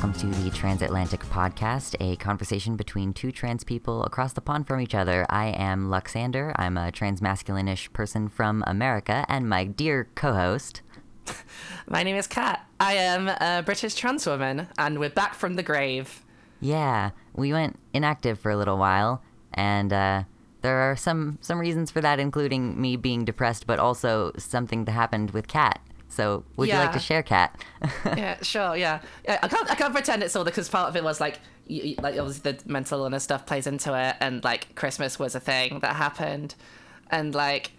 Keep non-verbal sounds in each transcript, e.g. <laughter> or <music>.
Welcome to the Transatlantic Podcast, a conversation between two trans people across the pond from each other. I am Luxander. I'm a transmasculine-ish person from America, and my dear co-host. <laughs> My name is Kat. I am a British trans woman, and we're back from the grave. Yeah, we went inactive for a little while, and uh, there are some some reasons for that, including me being depressed, but also something that happened with Kat. So, would you like to share, Kat? <laughs> yeah, sure, yeah. yeah. I can't, I can't pretend it's all because part of it was like, you- like obviously the mental illness stuff plays into it, and like Christmas was a thing that happened, and like,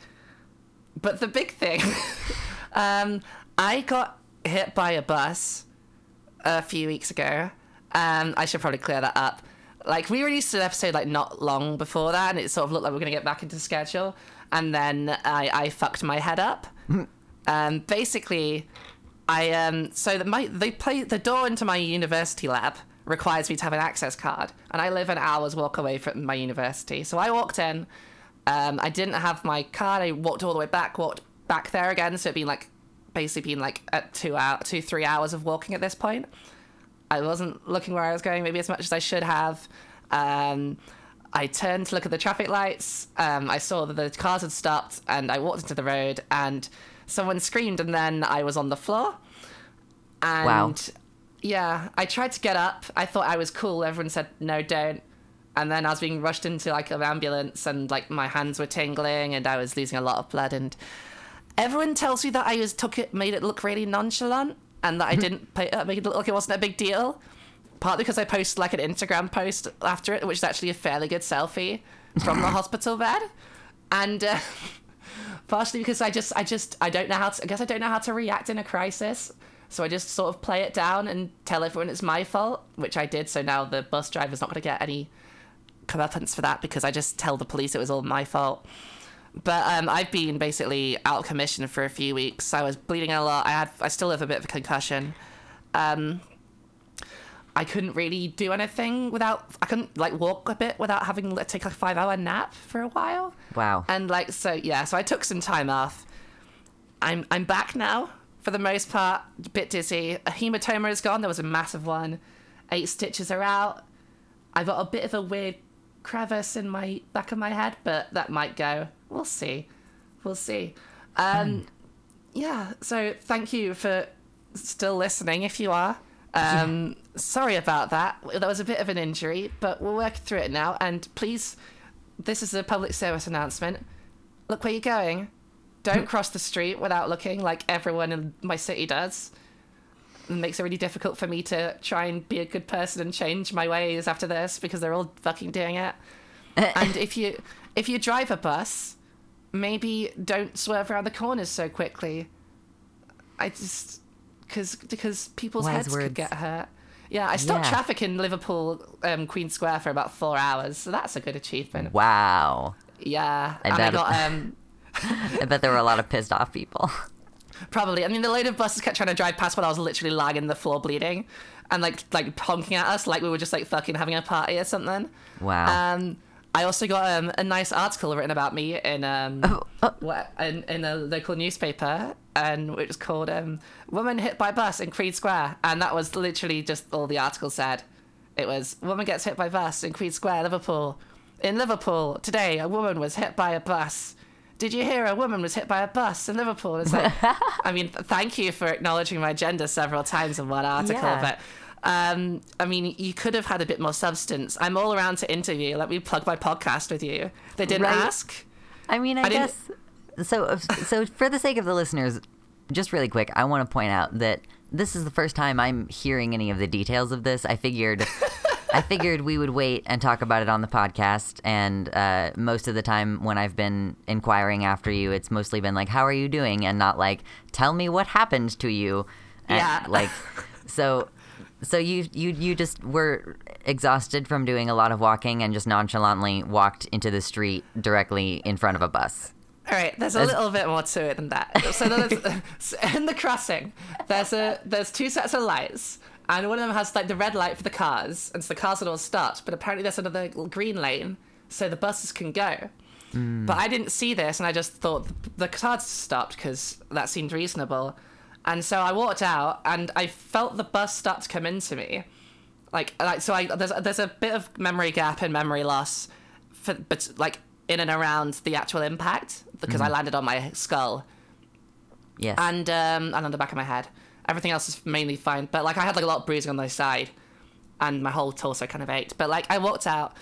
but the big thing, <laughs> um, I got hit by a bus a few weeks ago. Um, I should probably clear that up. Like we released an episode like not long before that, and it sort of looked like we are gonna get back into schedule, and then I, I fucked my head up. <laughs> um, basically, I um so that my they play the door into my university lab requires me to have an access card, and I live an hour's walk away from my university. So I walked in. Um, I didn't have my card. I walked all the way back, walked back there again. So it'd been like basically been like at two hour, two three hours of walking at this point. I wasn't looking where I was going maybe as much as I should have. Um, I turned to look at the traffic lights. Um, I saw that the cars had stopped, and I walked into the road, and someone screamed, and then I was on the floor. And Wow. yeah, I tried to get up. I thought I was cool. Everyone said no, don't. And then I was being rushed into like an ambulance, and like my hands were tingling, and I was losing a lot of blood. And everyone tells me that I was took it, made it look really nonchalant, and that I didn't pay, uh, make it look like it wasn't a big deal. Partly because I posted like an Instagram post after it, which is actually a fairly good selfie from the <laughs> hospital bed, and uh, partially because I just, I just, I don't know how to. I guess I don't know how to react in a crisis. So I just sort of play it down and tell everyone it's my fault, which I did. So now the bus driver's not going to get any comeuppance for that because I just tell the police it was all my fault. But um, I've been basically out of commission for a few weeks. I was bleeding a lot. I had, I still have a bit of a concussion. Um, I couldn't really do anything without. I couldn't like walk a bit without having to take a five hour nap for a while. Wow. And like so, yeah. So I took some time off. I'm I'm back now for the most part. A bit dizzy. A hematoma is gone. There was a massive one. Eight stitches are out. I've got a bit of a weird crevice in my back of my head, but that might go. We'll see. We'll see. Um, yeah. So thank you for still listening if you are. Um, Sorry about that. That was a bit of an injury, but we'll work through it now. And please, this is a public service announcement. Look where you're going. Don't cross the street without looking like everyone in my city does. It makes it really difficult for me to try and be a good person and change my ways after this because they're all fucking doing it. <laughs> and if you if you drive a bus, maybe don't swerve around the corners so quickly. I just because because people's Wise heads words. could get hurt. Yeah, I stopped Yeah. traffic in Liverpool um, Queen Square for about four hours, so that's a good achievement. Wow. Yeah, I and bet I got <laughs> um, I bet there were a lot of pissed off people. Probably. I mean, the load of buses kept trying to drive past while I was literally lying in the floor bleeding, and like like honking at us like we were just like fucking having a party or something. Wow. Um, I also got um, a nice article written about me in um oh. what, in, in a local newspaper, and which was called um, "Woman Hit by Bus in Queen Square," and that was literally just all the article said. It was "Woman gets hit by bus in Queen Square, Liverpool." In Liverpool today, a woman was hit by a bus. Did you hear a woman was hit by a bus in Liverpool? It's like, <laughs> I mean, thank you for acknowledging my gender several times in one article, Yeah. but um, I mean, you could have had a bit more substance. I'm all around to interview. Let me plug my podcast with you. They didn't Right. ask. I mean, I, I guess so. So, for the sake of the listeners, just really quick, I want to point out that this is the first time I'm hearing any of the details of this. I figured, I figured we would wait and talk about it on the podcast. And uh, most of the time, when I've been inquiring after you, it's mostly been like, "How are you doing?" and not like, "Tell me what happened to you." And, Yeah. <laughs> Like, so. So you you you just were exhausted from doing a lot of walking and just nonchalantly walked into the street directly in front of a bus. All right, there's a little bit more to it than that. <laughs> <laughs> So in the crossing, there's a there's two sets of lights, and one of them has like the red light for the cars, and so the cars are all stopped. But apparently there's another green lane, so the buses can go. Hmm. But I didn't see this, and I just thought the cars stopped because that seemed reasonable. And so I walked out, and I felt the bus start to come into me, like like so. I there's there's a bit of memory gap and memory loss, for, but like in and around the actual impact because I landed on my skull Yes. and um, and on the back of my head. Everything else is mainly fine, but like I had like a lot of bruising on my side, and my whole torso kind of ached. But like I walked out,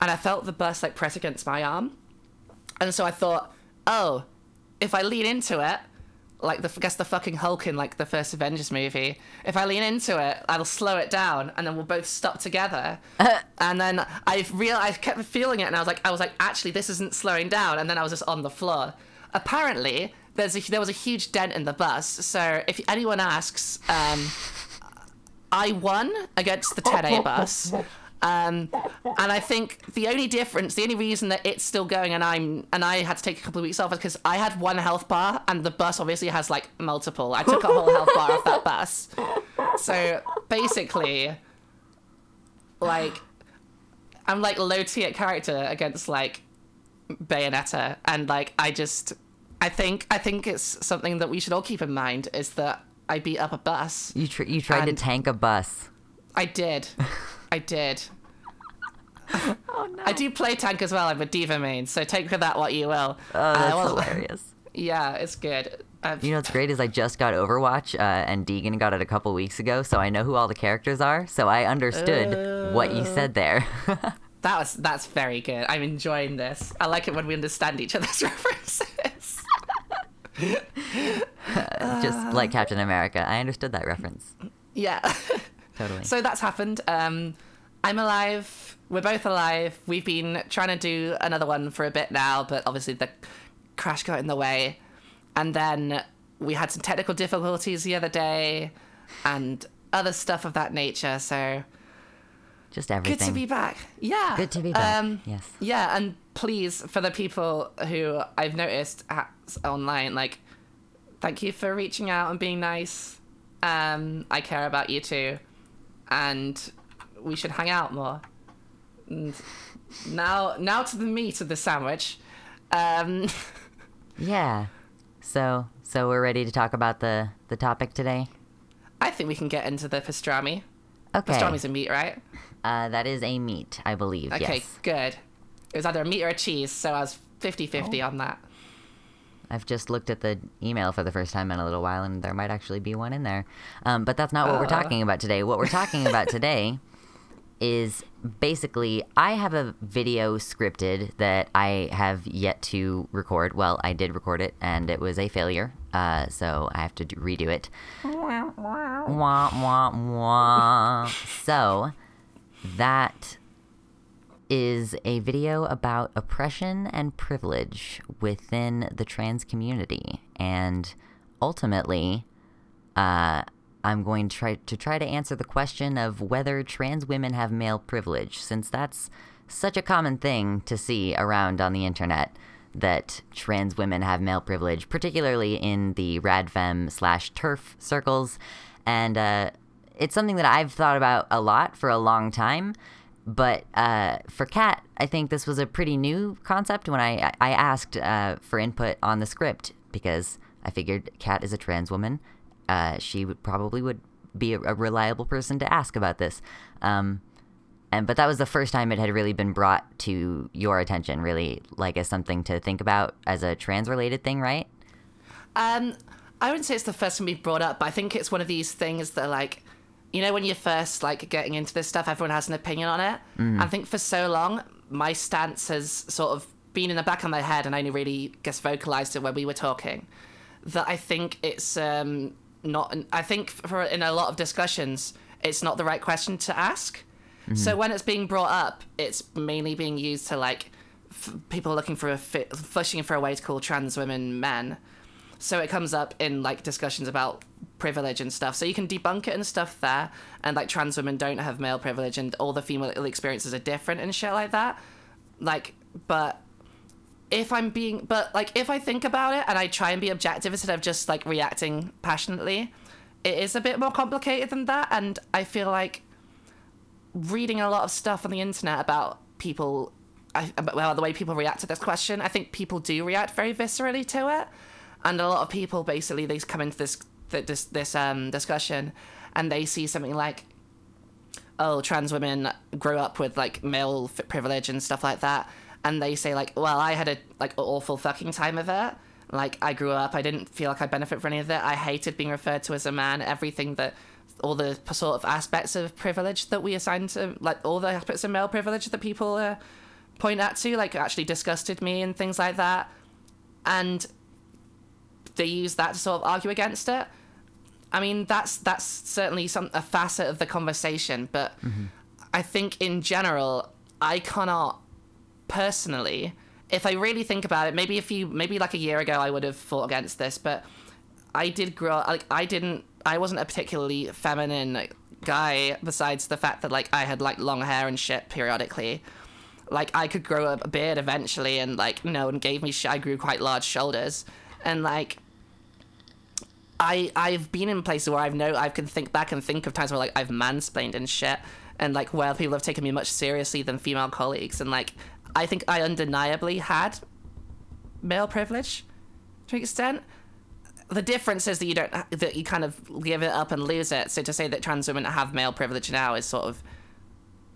and I felt the bus like press against my arm, and so I thought, oh, if I lean into it, like the I guess the fucking Hulk in like the first Avengers movie, if I lean into it, I'll slow it down, and then we'll both stop together. <laughs> and then I real I kept feeling it, and I was like, I was like, actually, this isn't slowing down, and then I was just on the floor. Apparently, there's a, there was a huge dent in the bus. So if anyone asks, um, I won against the 10A bus. <laughs> Um, and I think the only difference, the only reason that it's still going and I'm and I had to take a couple of weeks off is because I had one health bar and the bus obviously has like multiple. I took a whole health bar off that bus. So basically, like, I'm like low tier character against like Bayonetta, and like I just, I think I think it's something that we should all keep in mind is that I beat up a bus. you tr- you tried and- to tank a bus. I did, I did. Oh no. I do play tank as well. I'm a D.Va main, so take for that what you will. Oh, that's Uh, well, <laughs> hilarious. Yeah, it's good. I've, You know what's great is I just got Overwatch, uh, and Deegan got it a couple weeks ago, so I know who all the characters are. So I understood what you said there. <laughs> that was that's very good. I'm enjoying this. I like it when we understand each other's <laughs> references. just like Captain America, I understood that reference yeah. Totally. So that's happened. Um, I'm alive. We're both alive. We've been trying to do another one for a bit now, but obviously the crash got in the way. And then we had some technical difficulties the other day and other stuff of that nature. So just everything. good to be back. Yeah. Good to be back. Um, yes. Yeah, and please, for the people who I've noticed at, online, like, thank you for reaching out and being nice. Um, I care about you too, and we should hang out more. And now, now to the meat of the sandwich. Um, <laughs> Yeah. So so we're ready to talk about the the topic today. I think we can get into the pastrami. Okay. Pastrami's a meat, right? Uh, that is a meat, I believe. Okay, Yes. good. It was either a meat or a cheese, so I was 50 50 Oh. on that. I've just looked at the email for the first time in a little while, and there might actually be one in there. Um, but that's not what we're Uh. talking about today. What we're talking about today is basically I have a video scripted that I have yet to record. Well, I did record it, and it was a failure. Uh, so I have to do, redo it. Wah, wah, wah. So that is a video about oppression and privilege within the trans community. And ultimately, uh, I'm going to try to try to answer the question of whether trans women have male privilege, since that's such a common thing to see around on the internet that trans women have male privilege, particularly in the radfem slash turf circles, and uh, it's something that I've thought about a lot for a long time. But uh, for Kat, I think this was a pretty new concept when I I asked uh, for input on the script because I figured Kat is a trans woman. Uh, she would probably would be a, a reliable person to ask about this. Um, and but that was the first time it had really been brought to your attention, really, like as something to think about as a trans related thing, right? Um, I wouldn't say it's the first one we brought up, but I think it's one of these things that like, you know, when you're first like getting into this stuff, everyone has an opinion on it. I think for so long, my stance has sort of been in the back of my head, and I only really guess vocalized it when we were talking. That I think it's um, not. I think for in a lot of discussions, it's not the right question to ask. So when it's being brought up, it's mainly being used to like f- people looking for a fi- fishing for a way to call trans women men. So it comes up in like discussions about privilege and stuff. So you can debunk it and stuff there, and like trans women don't have male privilege, and all the female experiences are different and shit like that. Like, but if I'm being, but like if I think about it and I try and be objective instead of just like reacting passionately, it is a bit more complicated than that. And I feel like reading a lot of stuff on the internet about people, I, well, the way people react to this question, I think people do react very viscerally to it, and a lot of people basically they come into this th- this this um discussion, and they see something like, oh, trans women grow up with like male privilege and stuff like that, and they say like, well, I had a like awful fucking time of it. Like I grew up, I didn't feel like I benefit from any of it. I hated being referred to as a man. Everything that all the sort of aspects of privilege that we assign to like all the aspects of male privilege that people uh, point at to like actually disgusted me and things like that and they use that to sort of argue against it i mean that's that's certainly some a facet of the conversation but mm-hmm. i think in general i cannot personally if i really think about it maybe a few maybe like a year ago i would have fought against this but I did grow like I didn't I wasn't a particularly feminine guy besides the fact that like I had like long hair and shit periodically. Like I could grow a beard eventually and like no one gave me shit. I grew quite large shoulders and like I I've been in places where I've know I can think back and think of times where like I've mansplained and shit and like where people have taken me much seriously than female colleagues and like I think I undeniably had male privilege to an extent the difference is that you don't that you kind of give it up and lose it. So to say that trans women have male privilege now is sort of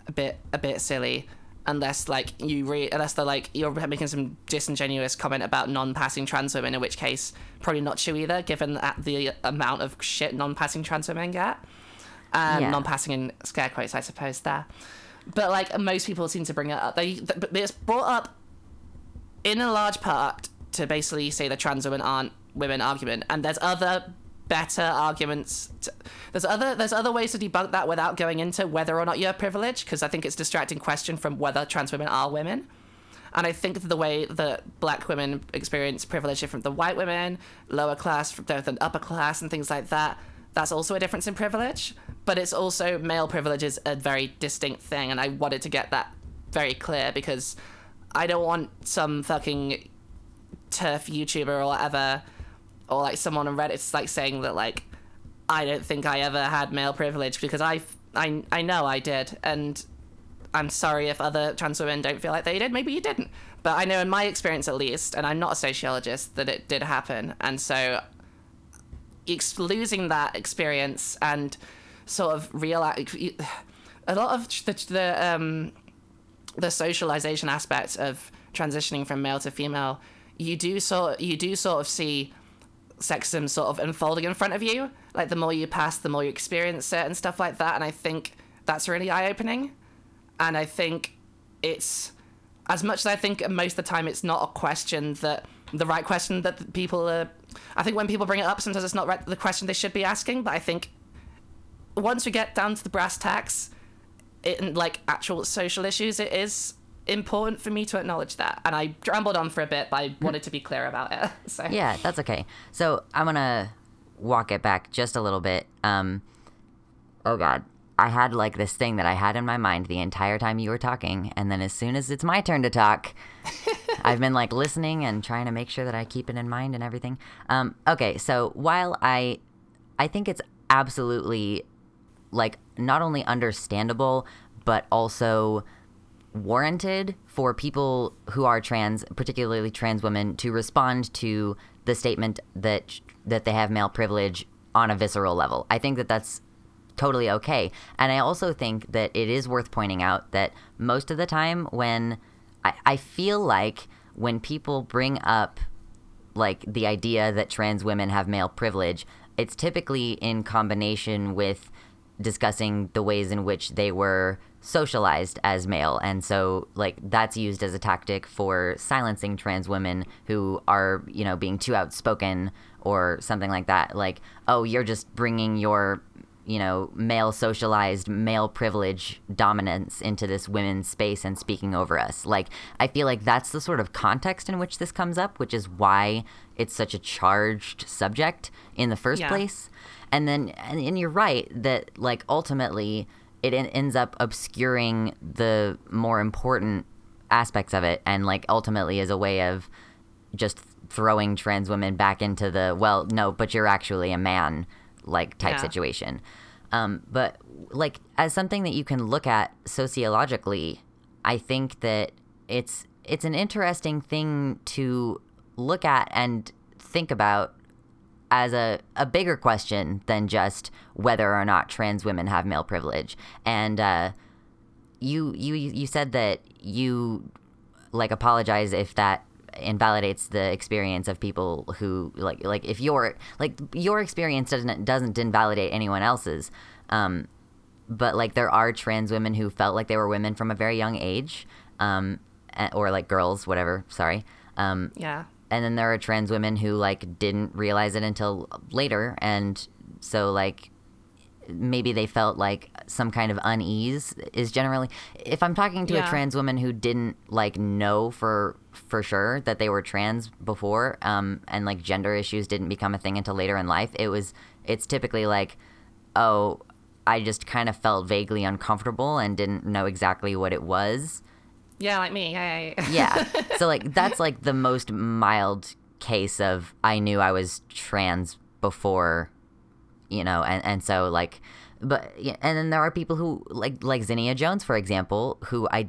a bit a bit silly, unless like you re unless they're like you're making some disingenuous comment about non-passing trans women, in which case probably not true either, given that the amount of shit non-passing trans women get. Um, Yeah. Non-passing in scare quotes, I suppose there. But like most people seem to bring it up. They but it's brought up in a large part to basically say the trans women aren't women argument and there's other better arguments to, there's other there's other ways to debunk that without going into whether or not you're privileged, because i think it's distracting question from whether trans women are women. And i think the way that black women experience privilege different than white women lower class than upper class and things like that that's also a difference in privilege. But it's also male privilege is a very distinct thing and i wanted to get that very clear because i don't want some fucking turf YouTuber or whatever, or like someone on Reddit's like saying that like I don't think I ever had male privilege because I I I know I did, and I'm sorry if other trans women don't feel like they did. Maybe you didn't, but I know in my experience at least, and I'm not a sociologist, that it did happen, and so ex- losing that experience and sort of realize a lot of the the um the socialization aspect of transitioning from male to female you do sort you do sort of see sexism sort of unfolding in front of you. Like the more you pass, the more you experience it and stuff like that. And I think that's really eye opening. And I think it's as much as I think most of the time it's not a question that the right question that people are. I think when people bring it up, sometimes it's not right, the question they should be asking. But I think once we get down to the brass tacks, it like actual social issues, it is important for me to acknowledge that. And I rambled on for a bit, but I wanted to be clear about it. <laughs> So Yeah, that's okay. So I'm gonna walk it back just a little bit. Um, oh God, I had like this thing that I had in my mind the entire time you were talking, and then as soon as it's my turn to talk, <laughs> I've been like listening and trying to make sure that I keep it in mind and everything. Um, okay, so while I, I think it's absolutely like not only understandable but also warranted for people who are trans, particularly trans women, to respond to the statement that that they have male privilege on a visceral level. I think that that's totally okay. And I also think that it is worth pointing out that most of the time when I, I feel like when people bring up like the idea that trans women have male privilege, it's typically in combination with discussing the ways in which they were socialized as male. And so like that's used as a tactic for silencing trans women who are you know being too outspoken or something like that. Like oh you're just bringing your you know male socialized male privilege dominance into this women's space and speaking over us. Like i feel like that's the sort of context in which this comes up which is why it's such a charged subject in the first Yeah. place and then and, and you're right that like ultimately it en- ends up obscuring the more important aspects of it and like ultimately is a way of just throwing trans women back into the well no but you're actually a man like type Yeah. situation um, but like as something that you can look at sociologically i think that it's it's an interesting thing to look at and think about as a, a bigger question than just whether or not trans women have male privilege. And uh, you you you said that you like apologize if that invalidates the experience of people who like like if your like your experience doesn't doesn't invalidate anyone else's. Um, but like there are trans women who felt like they were women from a very young age, um, or like girls, whatever. Sorry. Um, Yeah. And then there are trans women who like didn't realize it until later and so like maybe they felt like some kind of unease is generally if i'm talking to Yeah. a trans woman who didn't like know for for sure that they were trans before um and like gender issues didn't become a thing until later in life it was it's typically like oh i just kind of felt vaguely uncomfortable and didn't know exactly what it was Yeah, like me. Yeah, <laughs> yeah. So like that's like the most mild case of I knew I was trans before, you know, and and so like, but and then there are people who like like Zinnia Jones for example, who I.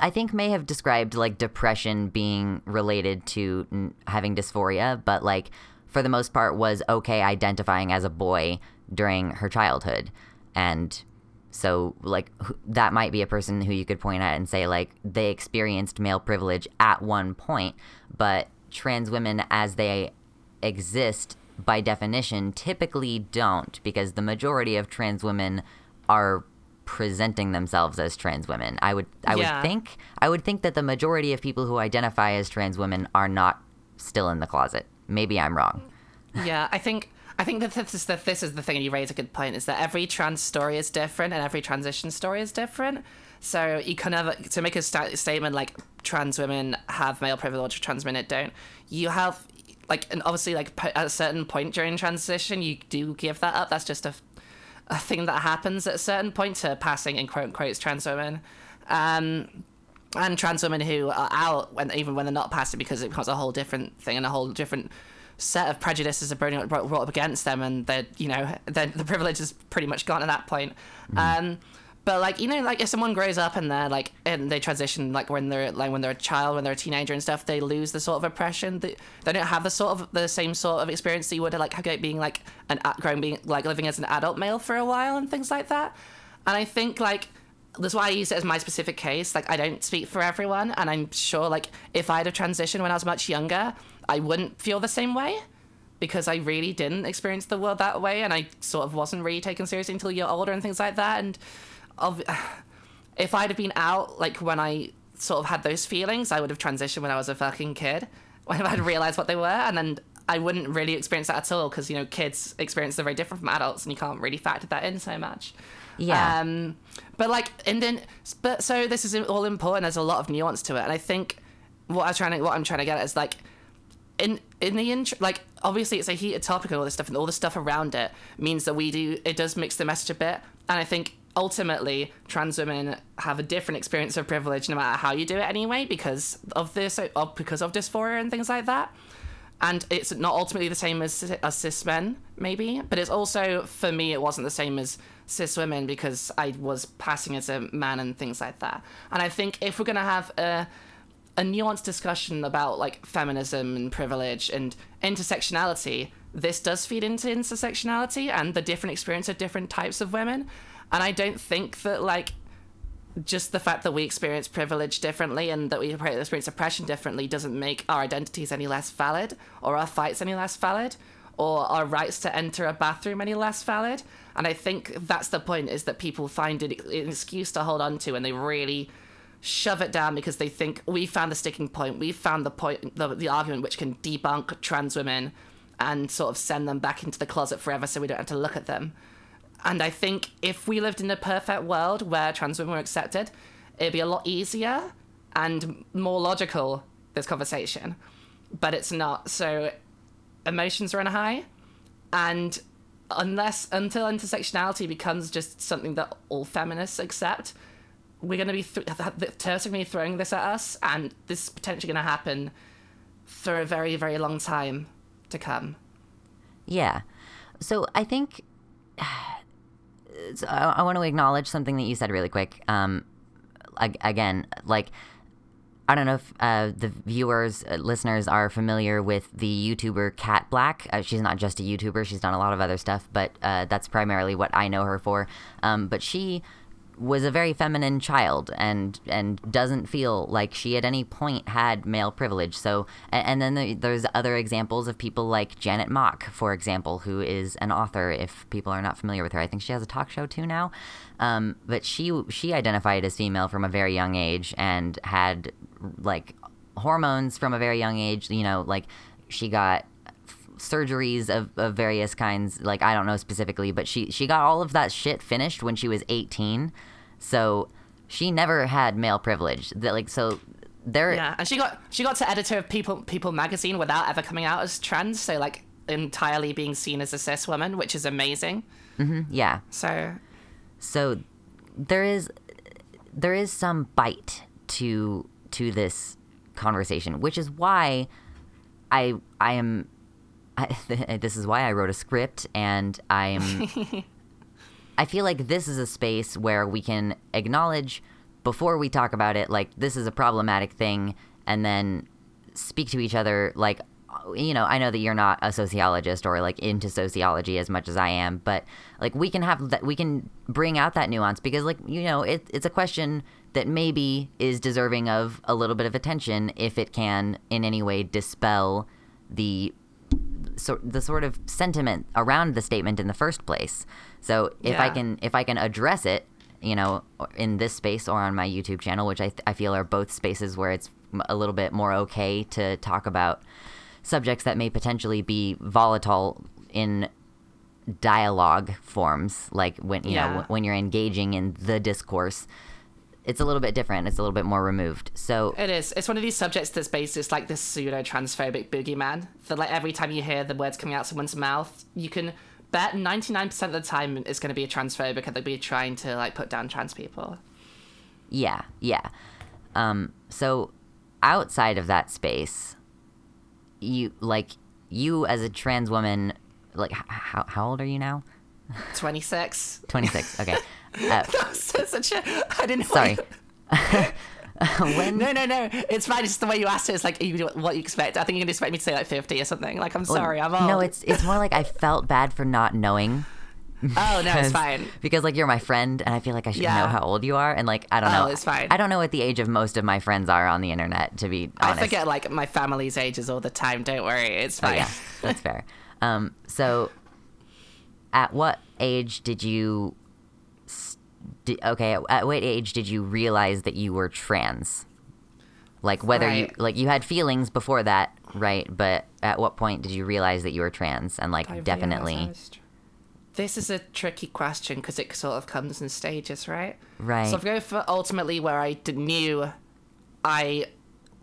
I think may have described like depression being related to n- having dysphoria, but like for the most part was okay identifying as a boy during her childhood, and so, like, that might be a person who you could point at and say, like, they experienced male privilege at one point, but trans women, as they exist by definition, typically don't, because the majority of trans women are presenting themselves as trans women. I would, I Yeah. would think, I would think that the majority of people who identify as trans women are not still in the closet. Maybe I'm wrong. yeah, I think I think that this is the this is the thing, and you raise a good point, is that every trans story is different and every transition story is different. So you can never to make a sta- statement like trans women have male privilege, trans women don't. You have like, and obviously like at a certain point during transition, you do give that up. That's just a a thing that happens at a certain point to passing in quote unquote trans women. Um, and trans women who are out when even when they're not passing because it becomes a whole different thing and a whole different set of prejudices are brought, up against them and they're you know then the privilege is pretty much gone at that point. Um but like you know like if someone grows up and they're like and they transition like when they're like when they're a child when they're a teenager and stuff they lose the sort of oppression that they don't have the sort of the same sort of experience that you would like have being like an grown being like living as an adult male for a while and things like that. And i think like that's why I use it as my specific case. Like, I don't speak for everyone, and I'm sure, like, if I'd have transitioned when I was much younger, I wouldn't feel the same way because I really didn't experience the world that way, and I sort of wasn't really taken seriously until you're older and things like that. And of, <sighs> if I'd have been out, like, when I sort of had those feelings, I would have transitioned when I was a fucking kid, <laughs> when I'd realized what they were, and then I wouldn't really experience that at all because, you know, kids experience are very different from adults, and you can't really factor that in so much. Yeah. Um, but like, and then, but so this is all important. There's a lot of nuance to it, and I think what I'm trying to what I'm trying to get at is like, in in the intro, like obviously it's a heated topic and all this stuff, and all the stuff around it means that we do it does mix the message a bit, and I think ultimately trans women have a different experience of privilege no matter how you do it anyway because of this of, because of dysphoria and things like that. And it's not ultimately the same as, as cis men maybe but it's also for me it wasn't the same as cis women because i was passing as a man and things like that. And i think if we're to have a a nuanced discussion about like feminism and privilege and intersectionality this does feed into intersectionality and the different experience of different types of women. And i don't think that like just the fact that we experience privilege differently and that we experience oppression differently doesn't make our identities any less valid or our fights any less valid or our rights to enter a bathroom any less valid. And i think that's the point is that people find an excuse to hold on to and they really shove it down because they think we found the sticking point we found the point the, the argument which can debunk trans women and sort of send them back into the closet forever so we don't have to look at them and I think if we lived in a perfect world where trans women were accepted, it'd be a lot easier and more logical, this conversation. But it's not. So emotions are on a high. And unless, until intersectionality becomes just something that all feminists accept, we're going to be th- th- totally throwing this at us. And this is potentially going to happen for a very, very long time to come. Yeah. So I think <sighs> so I, I want to acknowledge something that you said really quick. Um, ag- again, like I don't know if uh, the viewers, uh, listeners are familiar with the YouTuber Kat Blaque. Uh, she's not just a YouTuber; she's done a lot of other stuff, but uh, that's primarily what I know her for. Um, but she was a very feminine child and and doesn't feel like she at any point had male privilege. So and, then there's other examples of people like Janet Mock, for example, who is an author. If people are not familiar with her, I think she has a talk show too now. Um, but she she identified as female from a very young age and had like hormones from a very young age. You know, like she got surgeries of, of various kinds like i don't know specifically but she she got all of that shit finished when she was 18 so she never had male privilege that like so there Yeah, and she got she got to editor of People People magazine without ever coming out as trans, so like entirely being seen as a cis woman, which is amazing. Mm-hmm, yeah So so there is there is some bite to to this conversation which is why i i am <laughs> I, this is why i wrote a script and i am <laughs> i feel like this is a space where we can acknowledge before we talk about it like this is a problematic thing and then speak to each other like you know i know that you're not a sociologist or like into sociology as much as i am but like we can have that we can bring out that nuance because like you know it, it's a question that maybe is deserving of a little bit of attention if it can in any way dispel the so, the sort of sentiment around the statement in the first place so if i can if i can address it you know in this space or on my youtube channel which i, th- I feel are both spaces where it's a little bit more okay to talk about subjects that may potentially be volatile in dialogue forms like when you know Yeah. w- when you're engaging in the discourse it's a little bit different it's a little bit more removed so it is. It's one of these subjects that's based. It's like this pseudo transphobic boogeyman. That like every time you hear the words coming out someone's mouth, you can bet ninety nine percent of the time it's going to be a transphobic and they'll be trying to like put down trans people. Yeah, yeah. Um, so outside of that space, you like you as a trans woman, like how how old are you now? <laughs> Twenty six. Twenty six. Okay. <laughs> Uh, Such a. I didn't. sorry. <laughs> <laughs> when No, no, no. It's fine. It's just the way you asked it. It's like you, what you expect. I think you're gonna expect me to say like fifty or something. Like I'm sorry, I'm old. No, it's it's more like I felt bad for not knowing. Oh no, it's fine. Because like you're my friend, and I feel like I should Yeah. know how old you are, and like I don't Oh, know. it's fine. I don't know what the age of most of my friends are on the internet. To be honest, I forget like my family's ages all the time. Don't worry, it's fine. Oh, yeah, that's fair. Um, so, at what age did you? Okay, at, at what age did you realize that you were trans? Like whether you like you had feelings before that, right? But at what point did you realize that you were trans? And like I definitely, realised I was tr- This is a tricky question because it sort of comes in stages, right? right? So I'll go for ultimately where I knew I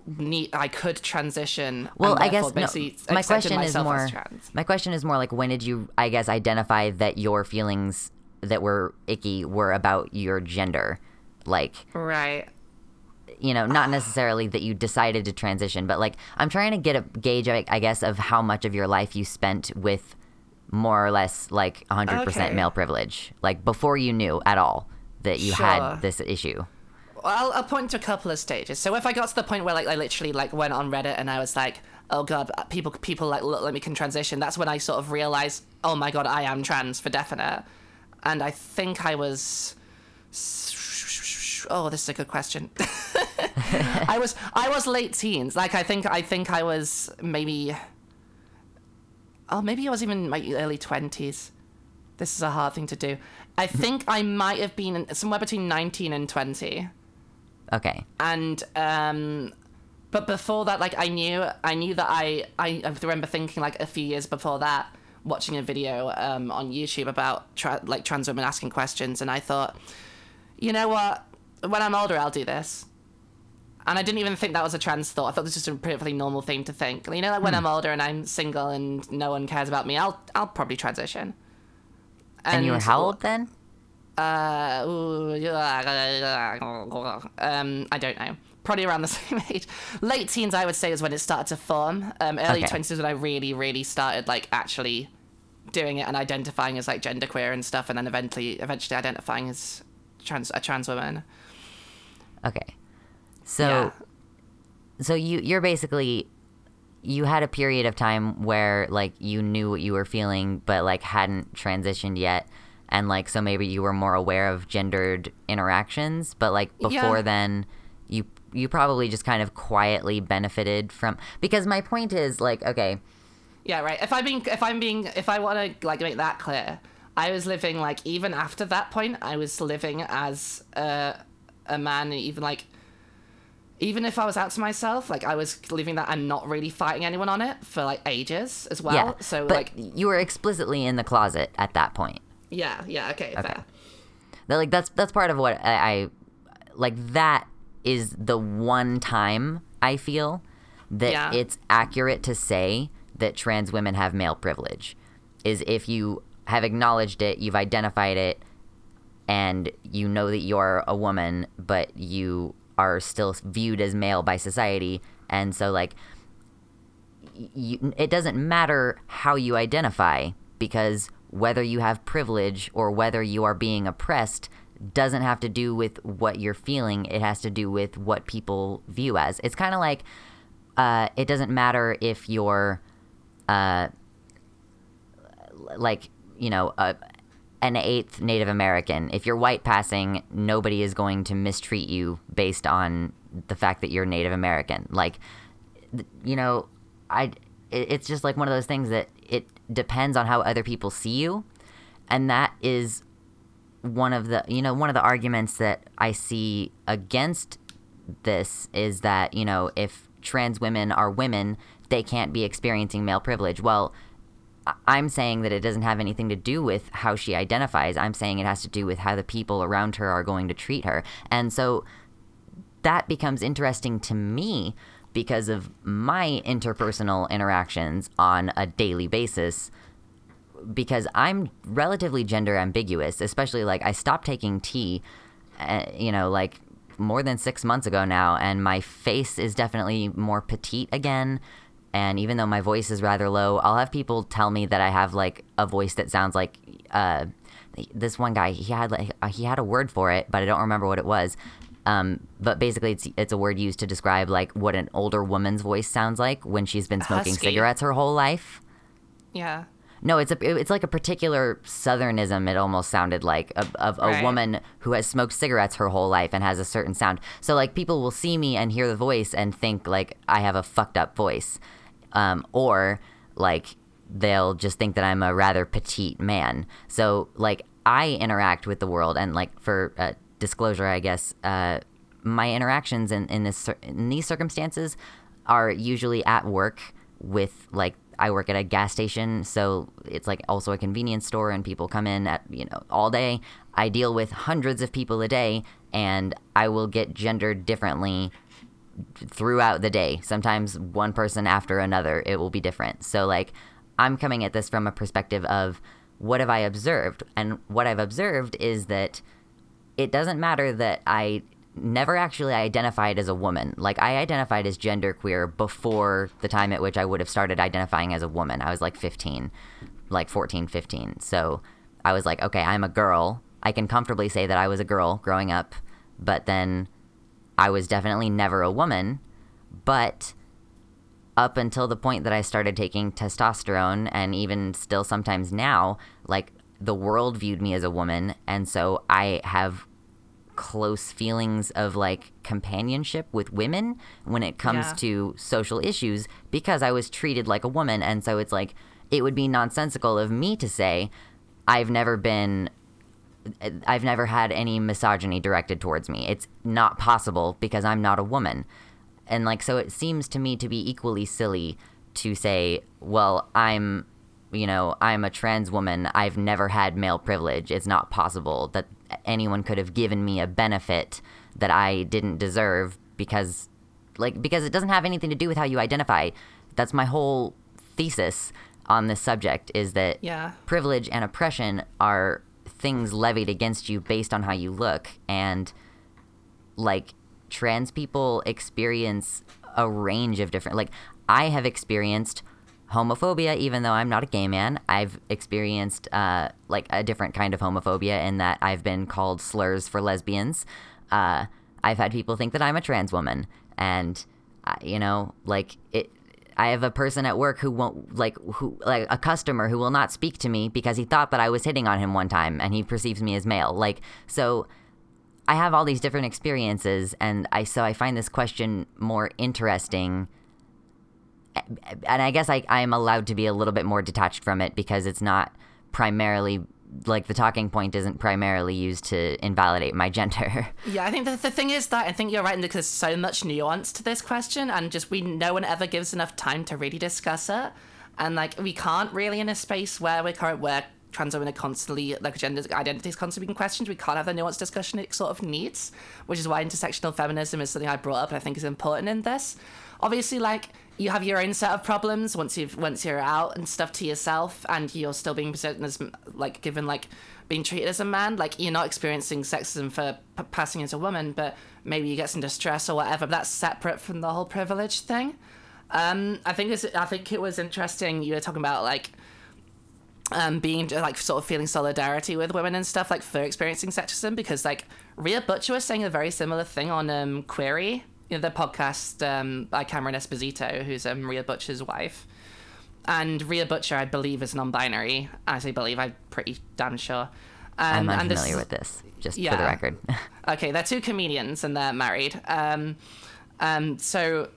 need I could transition. well, I guess no, my question is more. My question is more like when did you, I guess, identify that your feelings that were icky were about your gender, like Right. you know, not necessarily that you decided to transition, but like I'm trying to get a gauge, I, I guess, of how much of your life you spent with more or less like 100% Okay. male privilege, like before you knew at all that you Sure. had this issue. Well, I'll, I'll point to a couple of stages. So if I got to the point where like I literally like went on Reddit and I was like, oh god, uh, people people like look, let me can transition. That's when I sort of realized, oh my god, I am trans for definite. And I think I was. Oh, this is a good question. <laughs> I was I was late teens. Like I think I think I was maybe. Oh, maybe I was even in my early twenties. This is a hard thing to do. I think I might have been somewhere between nineteen and twenty Okay. and um but before that like i knew i knew that i i, I remember thinking like a few years before that watching a video um on youtube about tra- like trans women asking questions and i thought you know what when i'm older i'll do this and i didn't even think that was a trans thought i thought this was just a perfectly normal thing to think you know like when i'm older and i'm single and no one cares about me i'll i'll probably transition And, you were how old then? uh, um, I don't know. Probably around the <laughs> same age. Late teens, I would say, is when it started to form. Um, early Okay. twenties is when I really, really started like actually doing it and identifying as like genderqueer and stuff, and then eventually, eventually identifying as trans a trans woman. Okay. So Yeah. so you you're basically you had a period of time where like you knew what you were feeling but like hadn't transitioned yet and like so maybe you were more aware of gendered interactions but like before Yeah. then you you probably just kind of quietly benefited from because my point is like okay Yeah, right. If I'm being, if I'm being, if I want to like make that clear, I was living like even after that point, I was living as a a man, even like. Even if I was out to myself, like I was living that and not really fighting anyone on it for like ages as well. yeah So but like, you were explicitly in the closet at that point yeah, yeah, okay, fair. that like that's that's part of what I, I like that is the one time I feel that Yeah. it's accurate to say that trans women have male privilege is if you have acknowledged it, you've identified it, and you know that you're a woman, but you are still viewed as male by society, and so like you, it doesn't matter how you identify because whether you have privilege or whether you are being oppressed doesn't have to do with what you're feeling. It has to do with what people view as. It's kind of like uh, it doesn't matter if you're uh, like you know a, an eighth Native American. If you're white passing, nobody is going to mistreat you based on the fact that you're Native American. Like you know, I it's just like one of those things that it depends on how other people see you, and that is one of the you know one of the arguments that I see against this is that you know if trans women are women, they can't be experiencing male privilege. Well. I'm saying that it doesn't have anything to do with how she identifies. I'm saying it has to do with how the people around her are going to treat her. And so that becomes interesting to me because of my interpersonal interactions on a daily basis because I'm relatively gender ambiguous, especially like I stopped taking T, uh, you know, like more than six months ago now, and my face is definitely more petite again. And even though my voice is rather low, I'll have people tell me that I have like a voice that sounds like uh, this one guy. He had like uh, he had a word for it, but I don't remember what it was. Um, but basically, it's it's a word used to describe like what an older woman's voice sounds like when she's been smoking Husky. cigarettes her whole life. Yeah. No, it's a it's like a particular southernism. It almost sounded like of, of a Right. woman who has smoked cigarettes her whole life and has a certain sound. So like people will see me and hear the voice and think like I have a fucked up voice, um, or like they'll just think that I'm a rather petite man. So like I interact with the world and like for uh, disclosure, I guess uh, my interactions in in this in these circumstances are usually at work with like I work at a gas station, so it's like also a convenience store, and people come in at you know all day. I deal with hundreds of people a day, and I will get gendered differently throughout the day. Sometimes one person after another, it will be different. So like I'm coming at this from a perspective of what have I observed, and what I've observed is that it doesn't matter that I never actually identified as a woman. Like I identified as genderqueer before the time at which I would have started identifying as a woman. I was like 15, like 14, 15. So I was like, okay, I'm a girl. I can comfortably say that I was a girl growing up, but then I was definitely never a woman. But up until the point that I started taking testosterone, and even still sometimes now, like the world viewed me as a woman, and so I have close feelings of like companionship with women when it comes Yeah. to social issues because I was treated like a woman, and so it's like it would be nonsensical of me to say I've never been I've never had any misogyny directed towards me. It's not possible because I'm not a woman. And like so it seems to me to be equally silly to say, well, I'm you know, I'm a trans woman. I've never had male privilege. It's not possible that anyone could have given me a benefit that I didn't deserve because like because it doesn't have anything to do with how you identify. That's my whole thesis on this subject is that Yeah. privilege and oppression are things levied against you based on how you look. And like trans people experience a range of different like i have experienced homophobia even though i'm not a gay man. I've experienced uh, like a different kind of homophobia in that i've been called slurs for lesbians. Uh, i've had people think that i'm a trans woman. And you know, like it. I have a person at work who won't like who like a customer who will not speak to me because he thought that I was hitting on him one time and he perceives me as male. Like so I have all these different experiences and I so I find this question more interesting and I guess I I am allowed to be a little bit more detached from it because it's not primarily like the talking point isn't primarily used to invalidate my gender. <laughs> Yeah, I think the, the thing is that I think you're right because there's so much nuance to this question, and just we no one ever gives enough time to really discuss it, and like we can't really in a space where we're current where trans women are constantly like gender identities constantly being questioned. We can't have the nuanced discussion it sort of needs, which is why intersectional feminism is something I brought up and I think is important in this. Obviously, like you have your own set of problems once you've once you're out and stuff to yourself, and you're still being presented as like given like being treated as a man. Like you're not experiencing sexism for p- passing as a woman, but maybe you get some distress or whatever. But that's separate from the whole privilege thing. Um, I think I think it was interesting. You were talking about like um, being like sort of feeling solidarity with women and stuff like for experiencing sexism because like Rhea Butcher was saying a very similar thing on um, Queery, you know, the podcast um, by Cameron Esposito, who's um, Rhea Butcher's wife. And Rhea Butcher, I believe, is non-binary. As I say believe, I'm pretty damn sure. I'm Um, this- unfamiliar with this, just for the record. <laughs> Okay, they're two comedians and they're married. Um, um, so,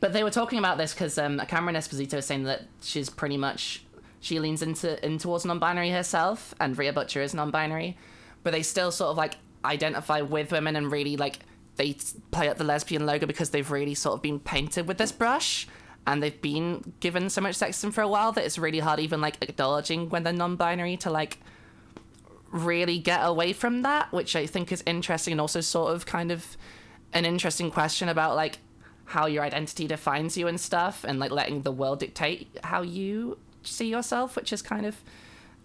but they were talking about this because um, Cameron Esposito is saying that she's pretty much she leans into in towards non-binary herself, and Rhea Butcher is non-binary, but they still sort of like identify with women and really like they play up the lesbian logo because they've really sort of been painted with this brush. And they've been given so much sexism for a while that it's really hard even like acknowledging when they're non-binary to like really get away from that, which I think is interesting and also sort of kind of an interesting question about like how your identity defines you and stuff and like letting the world dictate how you see yourself, which is kind of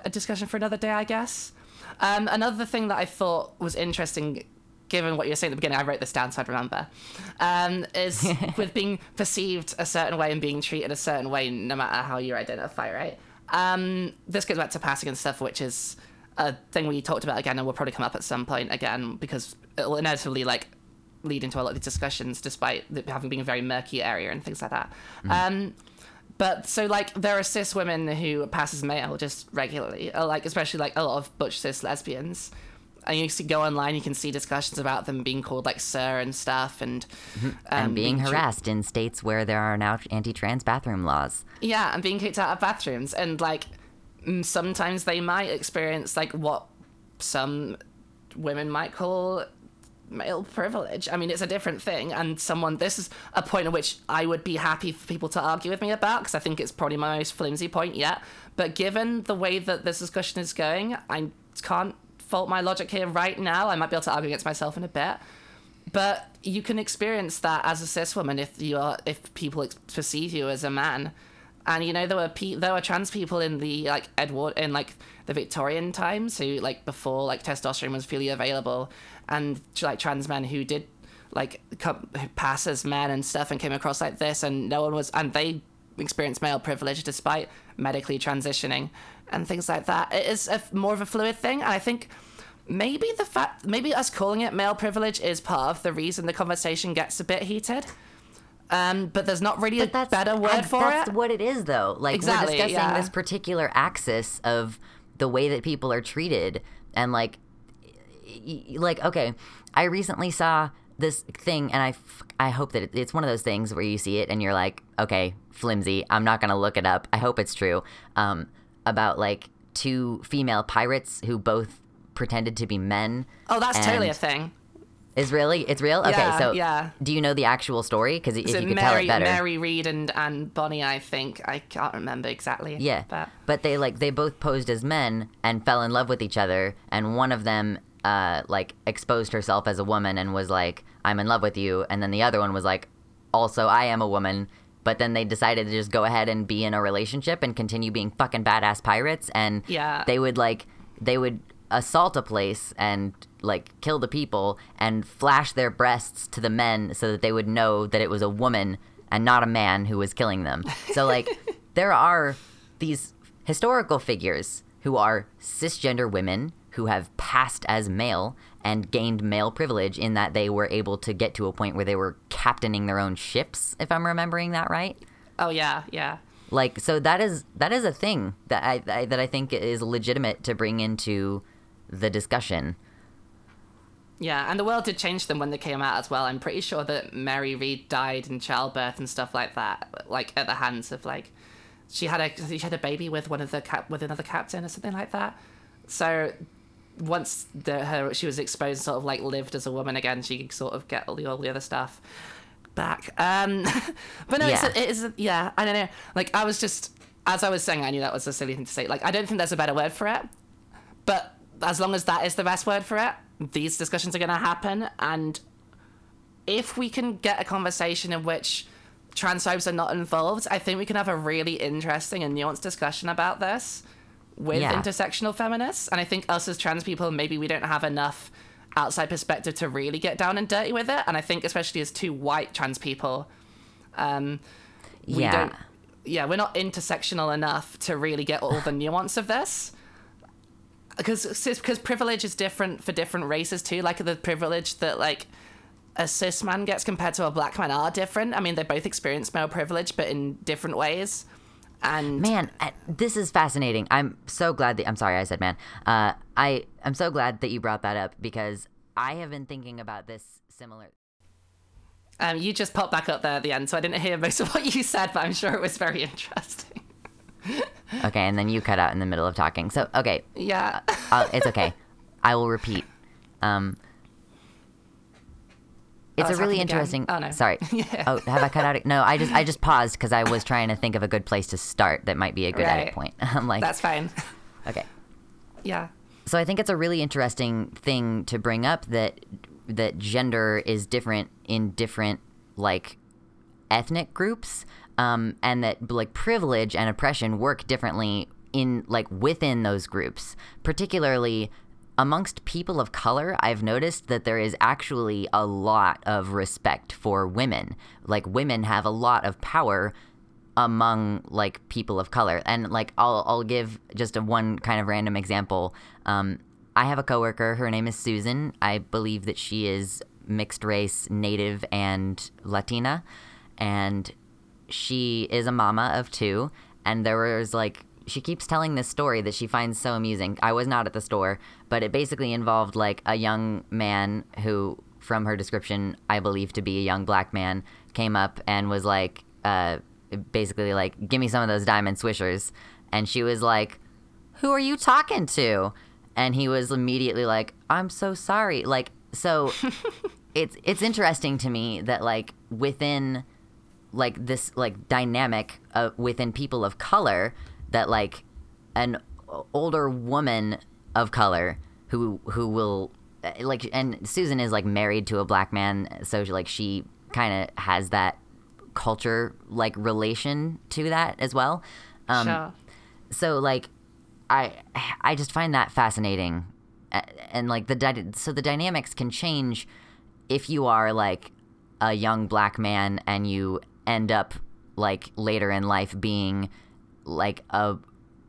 a discussion for another day, I guess. Um, another thing that I thought was interesting, given what you were saying at the beginning, I wrote this down so I'd remember, um, is <laughs> with being perceived a certain way and being treated a certain way, no matter how you identify, right? Um, this goes back to passing and stuff, which is a thing we talked about again and will probably come up at some point again because it will inevitably like lead into a lot of these discussions despite it having been a very murky area and things like that. Um, but so like there are cis women who pass as male just regularly, or, like especially like a lot of butch cis lesbians. And you can go online, you can see discussions about them being called like sir and stuff, and um, and being harassed in states where there are now anti-trans bathroom laws. Yeah, and being kicked out of bathrooms, and like sometimes they might experience like what some women might call male privilege. I mean, it's a different thing, and someone this is a point at which I would be happy for people to argue with me about because I think it's probably my most flimsy point yet. But given the way that this discussion is going, I can't fault my logic here right now. I might be able to argue against myself in a bit. But you can experience that as a cis woman if you are if people ex- perceive you as a man. And you know there were pe- there were trans people in the like edward in like the victorian times who like before like testosterone was freely available. And like trans men who did like come, pass as men and stuff and came across like this and no one was and they experienced male privilege despite medically transitioning and things like that it is a, more of a fluid thing and i think maybe the fact maybe us calling it male privilege is part of the reason the conversation gets a bit heated um but there's not really a better word and for that's it what it is, though. Like Exactly, we're discussing yeah. this particular axis of the way that people are treated, and like, like okay, I recently saw this thing, and I, f- I hope that it, it's one of those things where you see it and you're like, okay, flimsy. I'm not gonna look it up. I hope it's true. Um, about like two female pirates who both pretended to be men. oh that's totally a thing Is really it's real? Okay, Yeah, so yeah. do you know the actual story? Because if Is you could tell Mary, it better. Mary Read and and Bonnie? I think I can't remember exactly. Yeah, but but they like they both posed as men and fell in love with each other, and one of them uh like exposed herself as a woman and was like, "I'm in love with you," and then the other one was like, "Also, I am a woman." But then they decided to just go ahead and be in a relationship and continue being fucking badass pirates, and Yeah. they would like they would assault a place and like kill the people and flash their breasts to the men so that they would know that it was a woman and not a man who was killing them. So like <laughs> there are these historical figures who are cisgender women who have passed as male and gained male privilege in that they were able to get to a point where they were captaining their own ships, if I'm remembering that right. Oh yeah, yeah. Like so that is that is a thing that I, I that I think is legitimate to bring into the discussion. Yeah, and the world did change them when they came out as well. I'm pretty sure that Mary Read died in childbirth and stuff like that, like at the hands of like she had a she had a baby with one of the cap with another captain or something like that. So once the her she was exposed, sort of like lived as a woman again, she could sort of get all the all the other stuff back. Um, <laughs> but no, Yeah. it's, it is yeah. I don't know. Like I was just as I was saying, I knew that was a silly thing to say. Like I don't think there's a better word for it, but as long as that is the best word for it, these discussions are going to happen. And if we can get a conversation in which transphobes are not involved, I think we can have a really interesting and nuanced discussion about this with Yeah. intersectional feminists. And I think us as trans people, maybe we don't have enough outside perspective to really get down and dirty with it. And I think especially as two white trans people, um, we Yeah. don't yeah we're not intersectional enough to really get all the <sighs> nuance of this because because privilege is different for different races too like the privilege that like a cis man gets compared to a black man are different i mean they both experience male privilege but in different ways and Man, this is fascinating. I'm so glad that I'm sorry I said man. Uh, I I'm so glad that you brought that up because I have been thinking about this similar. um, you just popped back up there at the end so i didn't hear most of what you said but i'm sure it was very interesting Okay, and then you cut out in the middle of talking. So okay, yeah uh, it's okay. I will repeat. Um, it's Oh, a really interesting. Oh, no. Sorry. <laughs> Yeah. Oh, have I cut out? No, I just I just paused because I was trying to think of a good place to start that might be a good edit point. <laughs> I'm like, that's fine okay. <laughs> yeah So I think it's a really interesting thing to bring up that that gender is different in different like ethnic groups, um, and that like privilege and oppression work differently in like within those groups, particularly amongst people of color. I've noticed that there is actually a lot of respect for women. Like women have a lot of power among like people of color. And like i'll i'll give just a one kind of random example. Um i have a coworker. Her name is susan. I believe that she is mixed race native and latina. And she is a mama of two. And there was like she keeps telling this story that she finds so amusing. I was not at the store but it basically involved like a young man who from her description i believe to be a young black man came up and was like uh basically like give me some of those diamond swishers. And she was like who are you talking to? And he was immediately like i'm so sorry. Like so <laughs> it's it's interesting to me that like within like this like dynamic uh, within people of color that like an older woman of color who who will like and Susan is like married to a black man so she, like she kind of has that culture like relation to that as well. Um sure. so like i i just find that fascinating. And like the dy- so the dynamics can change if you are like a young black man and you end up like later in life being like a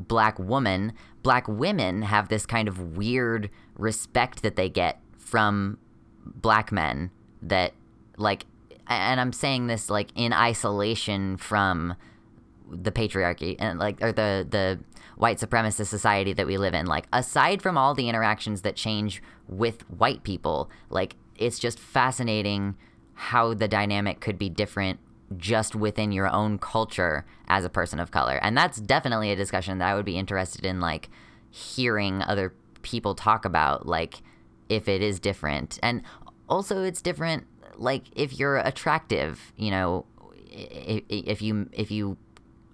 black woman black women have this kind of weird respect that they get from black men that like and i'm saying this like in isolation from the patriarchy and like or the the white supremacist society that we live in. Like aside from all the interactions that change with white people like it's just fascinating how the dynamic could be different just within your own culture as a person of color. And that's definitely a discussion that i would be interested in like hearing other people talk about like if it is different. And also it's different like if you're attractive you know if you if you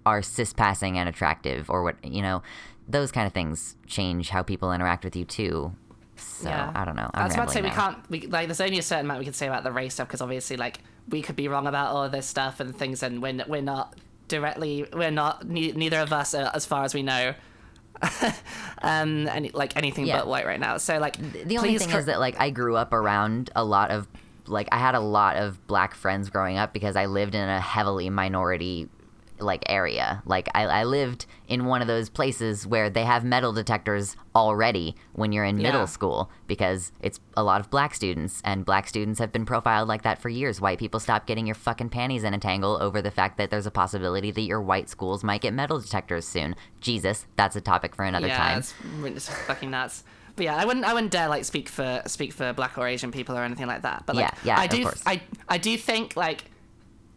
are cis passing and attractive or what you know those kind of things change how people interact with you too. So i don't know. I'm I was about to say we can't. We, like, there's only a certain amount we can say about the race stuff because obviously, like, we could be wrong about all this stuff and things, and we're we're not directly. We're not. Ne- neither of us, are, as far as we know, <laughs> um, any like anything Yeah. but white right now. So like, the only thing cor- is that like I grew up around a lot of like I had a lot of black friends growing up because I lived in a heavily minority like area. Like I, I lived in one of those places where they have metal detectors already when you're in Yeah. middle school because it's a lot of black students and black students have been profiled like that for years. White people stop getting your fucking panties in a tangle over the fact that there's a possibility that your white schools might get metal detectors soon. Jesus, that's a topic for another yeah, time. it's, it's fucking nuts. But yeah, I wouldn't, I wouldn't dare like speak for speak for black or Asian people or anything like that. But like, Yeah, yeah, I do. I, I do think like,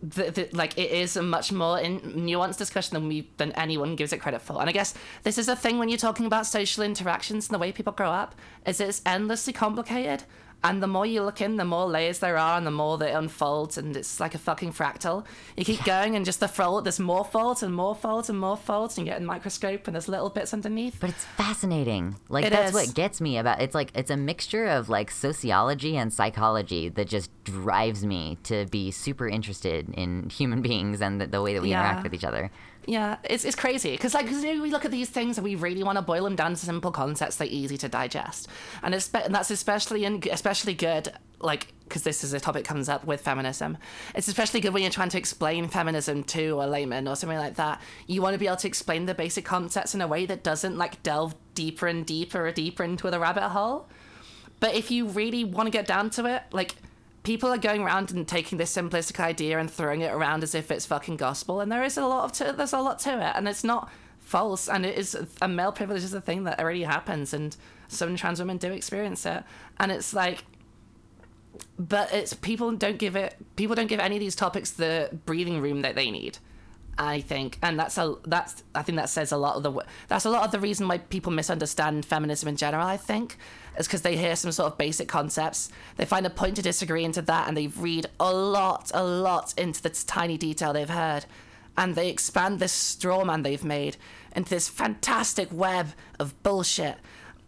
the, the, like it is a much more in, nuanced discussion than we than anyone gives it credit for. And I guess this is a thing when you're talking about social interactions and the way people grow up, is it's endlessly complicated. And the more you look in, the more layers there are, and the more that it unfolds, and it's like a fucking fractal. You keep going, and just the fold, there's more folds and more folds and more folds, and you get a microscope, and there's little bits underneath. But it's fascinating. Like It that's is. what gets me about it's like it's a mixture of like sociology and psychology that just drives me to be super interested in human beings and the, the way that we Yeah. interact with each other. Yeah, it's, it's crazy because like 'cause, you know, we look at these things and we really want to boil them down to simple concepts that are easy to digest, and it's and that's especially in, especially good like because this is a topic comes up with feminism. It's especially good when you're trying to explain feminism to a layman or something like that. You want to be able to explain the basic concepts in a way that doesn't like delve deeper and deeper and deeper into the rabbit hole. But if you really want to get down to it, like people are going around and taking this simplistic idea and throwing it around as if it's fucking gospel, and there is a lot of to, there's a lot to it, and it's not false, and it is a male privilege is a thing that already happens, and some trans women do experience it, and it's like. But it's people don't give it people don't give any of these topics the breathing room that they need. I think, and that's a that's I think that says a lot of the that's a lot of the reason why people misunderstand feminism in general. I think is because they hear some sort of basic concepts, they find a point to disagree into that, and they read a lot, a lot into the tiny detail they've heard, and they expand this straw man they've made into this fantastic web of bullshit,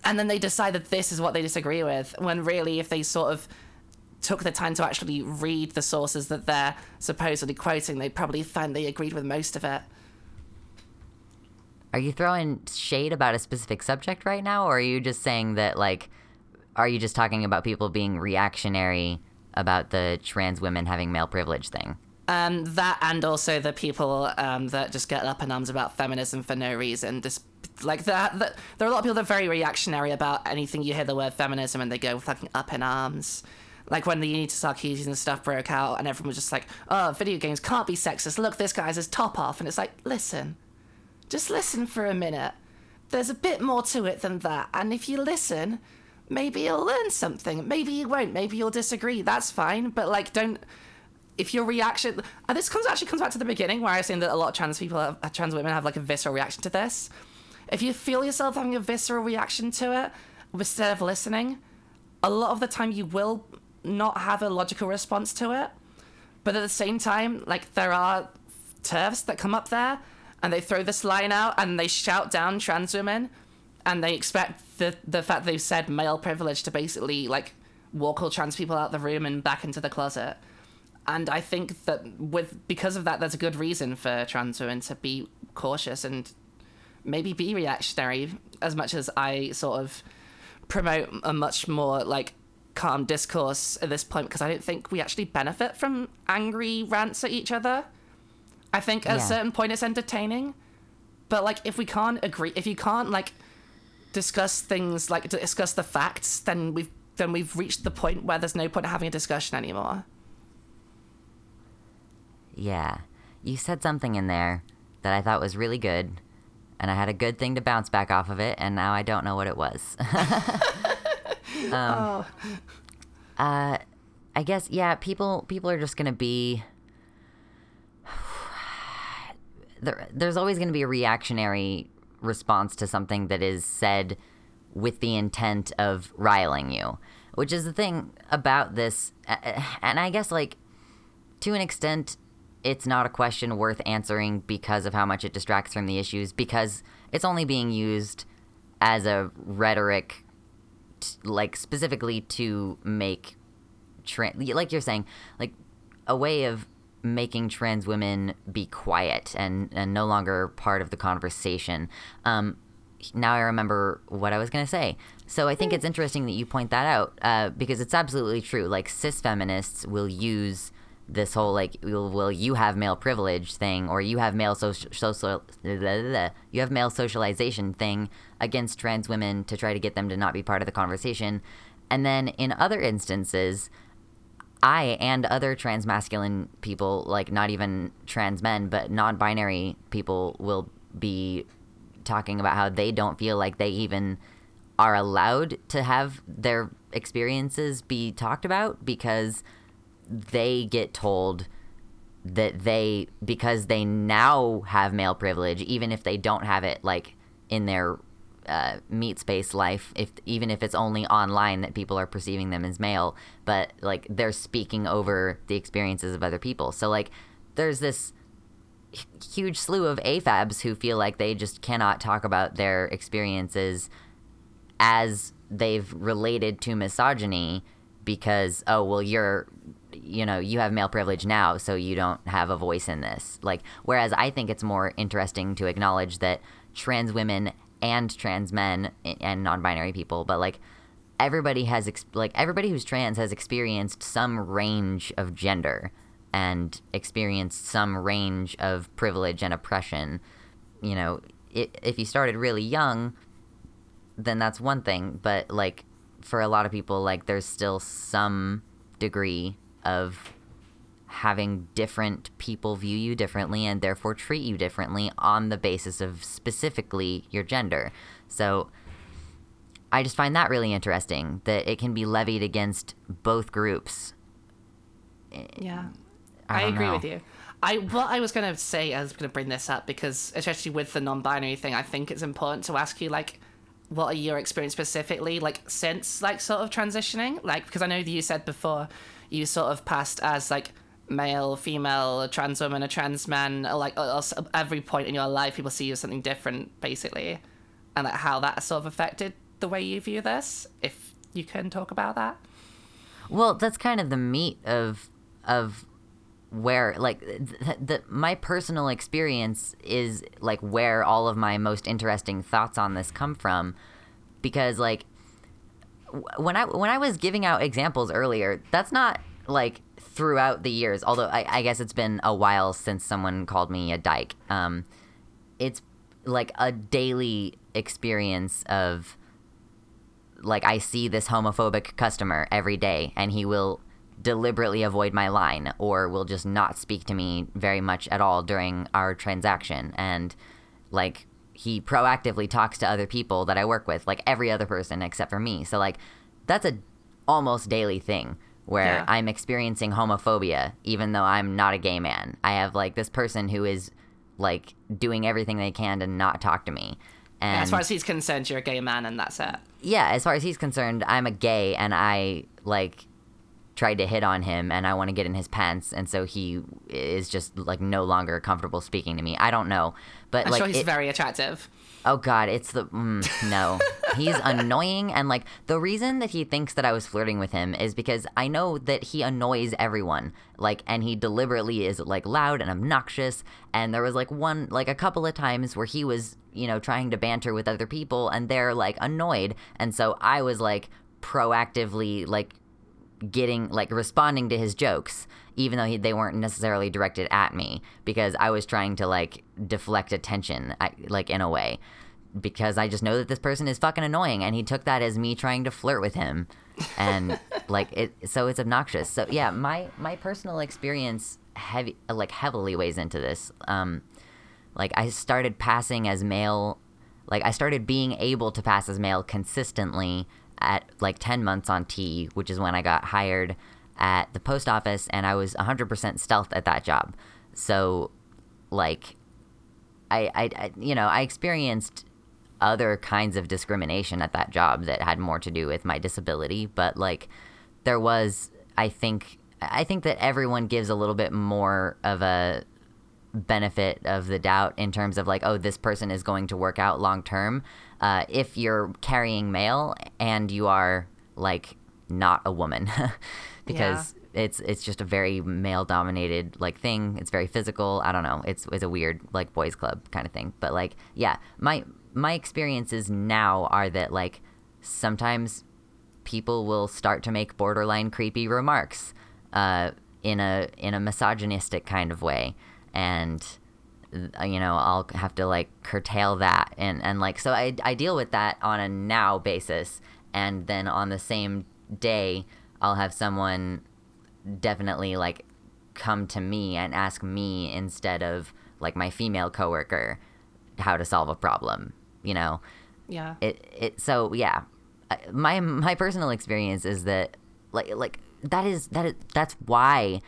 and then they decide that this is what they disagree with, when really, if they sort of took the time to actually read the sources that they're supposedly quoting, they probably find they agreed with most of it. Are you throwing shade about a specific subject right now, or are you just saying that like, are you just talking about people being reactionary about the trans women having male privilege thing? Um, that and also the people um, that just get up in arms about feminism for no reason. Just like that, there are a lot of people that are very reactionary about anything you hear the word feminism and they go fucking up in arms. Like when the Anita Sarkeesian and stuff broke out and everyone was just like, "Oh, video games can't be sexist. Look, this guy's his top off," and it's like, listen, just listen for a minute. There's a bit more to it than that, and if you listen, maybe you'll learn something. Maybe you won't. Maybe you'll disagree. That's fine. But like, don't if your reaction and this comes actually comes back to the beginning where I was saying that a lot of trans people have, trans women have like a visceral reaction to this. If you feel yourself having a visceral reaction to it instead of listening, a lot of the time you will not have a logical response to it. But at the same time, like there are TERFs that come up there and they throw this line out and they shout down trans women and they expect the the fact they've said male privilege to basically like walk all trans people out the room and back into the closet. And I think that with because of that, there's a good reason for trans women to be cautious and maybe be reactionary as much as I sort of promote a much more like calm discourse at this point because I don't think we actually benefit from angry rants at each other. I think at Yeah. a certain point it's entertaining, but like if we can't agree, if you can't like discuss things like discuss the facts, then we've then we've reached the point where there's no point in having a discussion anymore. Yeah. You said something in there that I thought was really good, and I had a good thing to bounce back off of it, and now I don't know what it was. <laughs> oh, uh, I guess yeah. People people are just gonna be. There, there's always gonna be a reactionary response to something that is said with the intent of riling you, which is the thing about this. And I guess like to an extent, it's not a question worth answering because of how much it distracts from the issues, because it's only being used as a rhetoric, t- like specifically to make, tra- like you're saying, like a way of making trans women be quiet and, and no longer part of the conversation. Um, now I remember what I was going to say. So I think it's interesting that you point that out uh, because it's absolutely true. Like cis feminists will use this whole like will, well you have male privilege thing or you have male social, social <laughs> you have male socialization thing against trans women to try to get them to not be part of the conversation and then in other instances I and other trans masculine people, like not even trans men, but non binary people, will be talking about how they don't feel like they even are allowed to have their experiences be talked about because they get told that they because they now have male privilege even if they don't have it like in their uh, meat space life if even if it's only online that people are perceiving them as male but like they're speaking over the experiences of other people. So like there's this huge slew of afabs who feel like they just cannot talk about their experiences as they've related to misogyny because oh well you're you know you have male privilege now so you don't have a voice in this. Like whereas i think it's more interesting to acknowledge that trans women and trans men and non-binary people but like everybody has ex- like everybody who's trans has experienced some range of gender and experienced some range of privilege and oppression you know it, if you started really young then that's one thing. But like for a lot of people, like there's still some degree of having different people view you differently and therefore treat you differently on the basis of specifically your gender. So I just find that really interesting that it can be levied against both groups. Eh, yeah. I, I agree know. with you. I what I was gonna say, I was gonna bring this up because especially with the non-binary thing, I think it's important to ask you like what are your experience specifically like since like sort of transitioning like because i know that you said before you sort of passed as like male female a trans woman a trans man like every point in your life people see you as something different basically. And like how that sort of affected the way you view this if you can talk about that? Well that's kind of the meat of of where like the, the, my personal experience is like where all of my most interesting thoughts on this come from. Because like when I when I was giving out examples earlier that's not like throughout the years although I, I guess it's been a while since someone called me a dyke um it's like a daily experience of like I see this homophobic customer every day and he will deliberately avoid my line or will just not speak to me very much at all during our transaction. And like he proactively talks to other people that I work with like every other person except for me. So like that's a almost daily thing where yeah. I'm experiencing homophobia even though I'm not a gay man I have like this person who is like doing everything they can to not talk to me and yeah, as far as he's concerned you're a gay man and that's it yeah as far as he's concerned I'm a gay and I like tried to hit on him and I want to get in his pants and so he is just like no longer comfortable speaking to me. I don't know, but I'm like sure he's it, very attractive. Oh god, it's the mm, no. He's <laughs> annoying and like the reason that he thinks that I was flirting with him is because I know that he annoys everyone. Like and he deliberately is like loud and obnoxious and there was like one like a couple of times where he was, you know, trying to banter with other people and they're like annoyed and so I was like proactively like getting like responding to his jokes even though he, they weren't necessarily directed at me because i was trying to like deflect attention like in a way. Because i just know that this person is fucking annoying and he took that as me trying to flirt with him. And <laughs> like it so it's obnoxious. So yeah my my personal experience heavy like heavily weighs into this. Um like i started passing as male like i started being able to pass as male consistently at like 10 months on T, which is when I got hired at the post office, and I was 100% stealth at that job. So, like, I, I, I, you know, I experienced other kinds of discrimination at that job that had more to do with my disability, but like, there was, I think, I think that everyone gives a little bit more of a benefit of the doubt in terms of like, oh, this person is going to work out long term uh, if you're carrying mail and you are like not a woman <laughs> because yeah. it's it's just a very male dominated like thing. It's very physical. I don't know. It's it's a weird like boys club kind of thing. But like yeah my my experiences now are that like sometimes people will start to make borderline creepy remarks uh, in a in a misogynistic kind of way. And uh, you know i'll have to like curtail that. And and like so i i deal with that on a now basis. And then on the same day i'll have someone definitely like come to me and ask me instead of like my female coworker how to solve a problem you know? Yeah. it it so yeah. My my personal experience is that like like that is that is that's why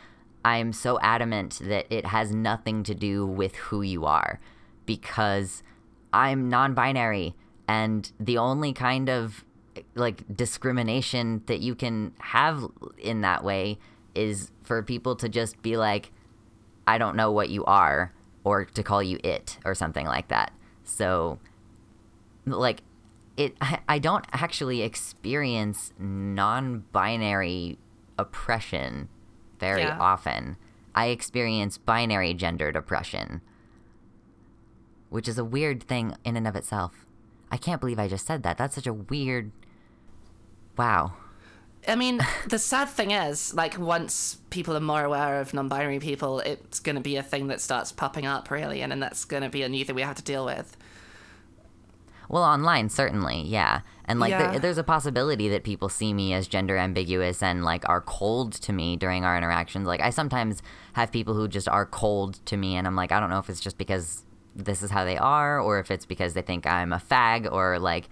i'm so adamant that it has nothing to do with who you are. Because i'm non-binary and the only kind of like discrimination that you can have in that way is for people to just be like i don't know what you are or to call you it or something like that. So like it I- i don't actually experience non-binary oppression very Yeah. often. I experience binary gendered oppression which is a weird thing in and of itself i can't believe i just said that that's such a weird wow I mean, the sad thing is, like, once people are more aware of non-binary people, it's going to be a thing that starts popping up, really, and then that's going to be a new thing we have to deal with. Well, online certainly, yeah, and like Yeah. there, there's a possibility that people see me as gender ambiguous and like are cold to me during our interactions. Like I sometimes have people who just are cold to me, and I'm like, I don't know if it's just because this is how they are, or if it's because they think I'm a fag, or like,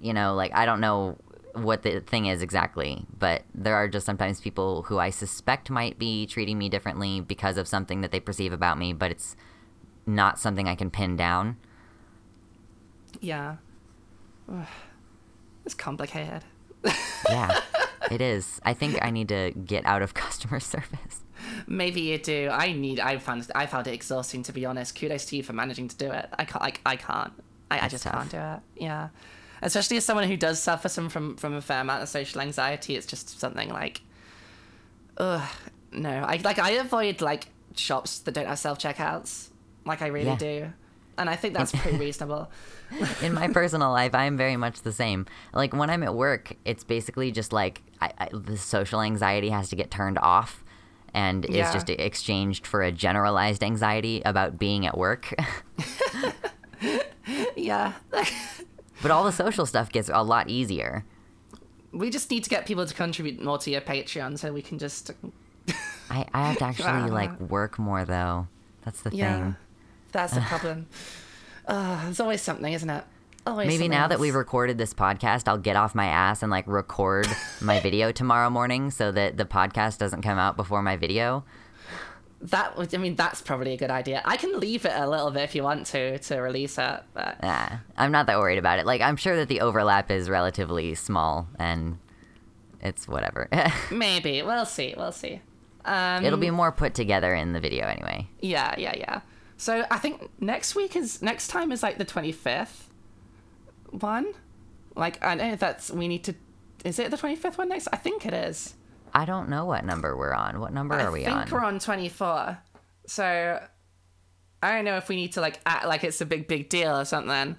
you know, like I don't know what the thing is exactly, but there are just sometimes people who I suspect might be treating me differently because of something that they perceive about me, but it's not something I can pin down. Yeah. Ugh. It's complicated. Yeah, <laughs> it is. I think I need to get out of <laughs> customer service. Maybe you do. I need. I found. I found it exhausting, to be honest. Kudos to you for managing to do it. I can't. I, I can't. I, I just tough. can't do it. Yeah. Especially as someone who does suffer some from from a fair amount of social anxiety, it's just something like, ugh, no. I like. I avoid like shops that don't have self checkouts. Like I really Yeah. do, and I think that's pretty <laughs> reasonable. In my personal life, I am very much the same. Like when I'm at work, it's basically just like I, I, the social anxiety has to get turned off and is just exchanged for a generalized anxiety about being at work. <laughs> yeah. <laughs> but all the social stuff gets a lot easier. we just need to get people to contribute more to your Patreon so we can just <laughs> I, I have to actually like work more though. That's the yeah. thing. That's the problem. uh, there's always something, isn't it? Always Maybe now that we've recorded this podcast, I'll get off my ass and like record my <laughs> video tomorrow morning so that the podcast doesn't come out before my video. that would, I mean, that's probably a good idea. I can leave it a little bit if you want to to release it, but Ah, I'm not that worried about it. Like, I'm sure that the overlap is relatively small and it's whatever. <laughs> maybe we'll see. We'll see. Um, It'll be more put together in the video anyway. yeah, yeah, yeah. So I think next week is next time is like the twenty fifth one. Like I know that's we need to. Is it the twenty fifth one next? I think it is. I don't know what number we're on. What number are we on? I think we're on 24. So I don't know if we need to like act like it's a big big deal or something.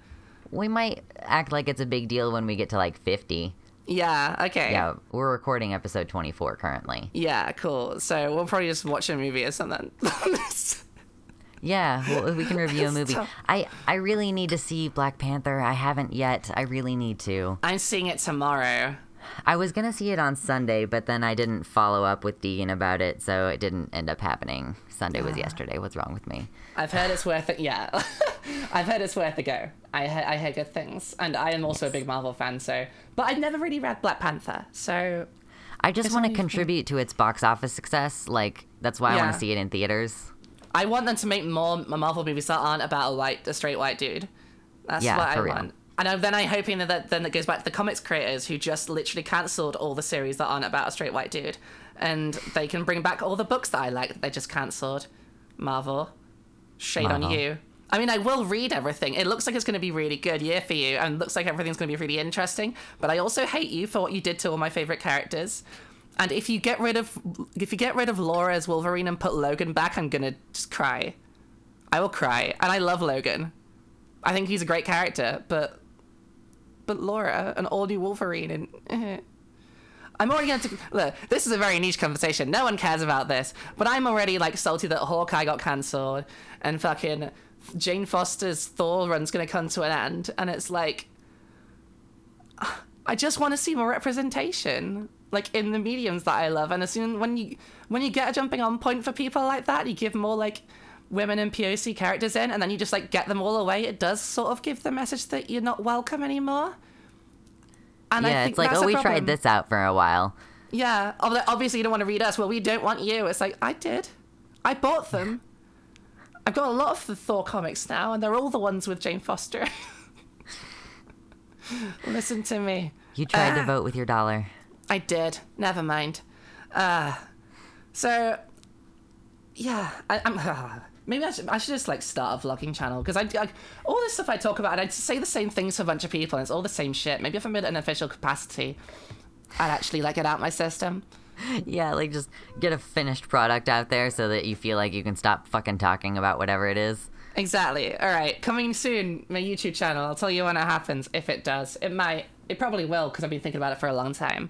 We might act like it's a big deal when we get to like 50. Yeah, okay. Yeah, we're recording episode 24 currently. Yeah, cool. So we'll probably just watch a movie or something. <laughs> Yeah, well, we can review a <laughs> movie. I I really need to see Black Panther. I haven't yet. I really need to. I'm seeing it tomorrow. I was gonna see it on Sunday, but then I didn't follow up with Deegan about it, so it didn't end up happening. Sunday Ah. was yesterday. What's wrong with me? I've heard it's worth it. Yeah, <laughs> I've heard it's worth a go. I he- I hear good things, and I am also a big Marvel fan. So, but I've never really read Black Panther. So I just want to only- contribute to its box office success. Like that's why I want to see it in theaters. I want them to make more Marvel movies that aren't about a white, a straight white dude. That's Yeah, what I real. want. And I- then I'm hoping that, that then it goes back to the comics creators who just literally cancelled all the series that aren't about a straight white dude, and they can bring back all the books that I like that they just cancelled. Marvel, shade on you. I mean, I will read everything. It looks like it's going to be a really good year for you, and looks like everything's going to be really interesting. But I also hate you for what you did to all my favorite characters. And if you get rid of if you get rid of Laura as Wolverine and put Logan back, I'm gonna just cry. I will cry, and I love Logan. I think he's a great character, but but Laura, an all new Wolverine, and eh. I'm already going to look. This is a very niche conversation. No one cares about this, but I'm already like salty that Hawkeye got cancelled and fucking Jane Foster's Thor run's going to come to an end, and it's like, I just want to see more representation, like in the mediums that I love. And as soon when you when you get a jumping on point for people like that, you give more like women and POC characters in, and then you just like get them all away. It does sort of give the message that you're not welcome anymore. And yeah, it's like, oh, we problem. tried this out for a while. Yeah, obviously you don't want to read us. Well, we don't want you. It's like I did. I bought them. <laughs> I've got a lot of the Thor comics now, and they're all the ones with Jane Foster. <laughs> Listen to me. You tried uh, to ah. vote with your dollar. I did. Never mind. Uh, so, yeah, I, am uh, <laughs> maybe I should, I should just like start a vlogging channel because I, I, all this stuff I talk about, and I say the same things to a bunch of people, and it's all the same shit. Maybe if I'm in an official capacity, I'd actually like get out my system. Yeah, like just get a finished product out there so that you feel like you can stop fucking talking about whatever it is. Exactly. All right, coming soon, my YouTube channel. I'll tell you when it happens. If it does, it might. It probably will because I've been thinking about it for a long time.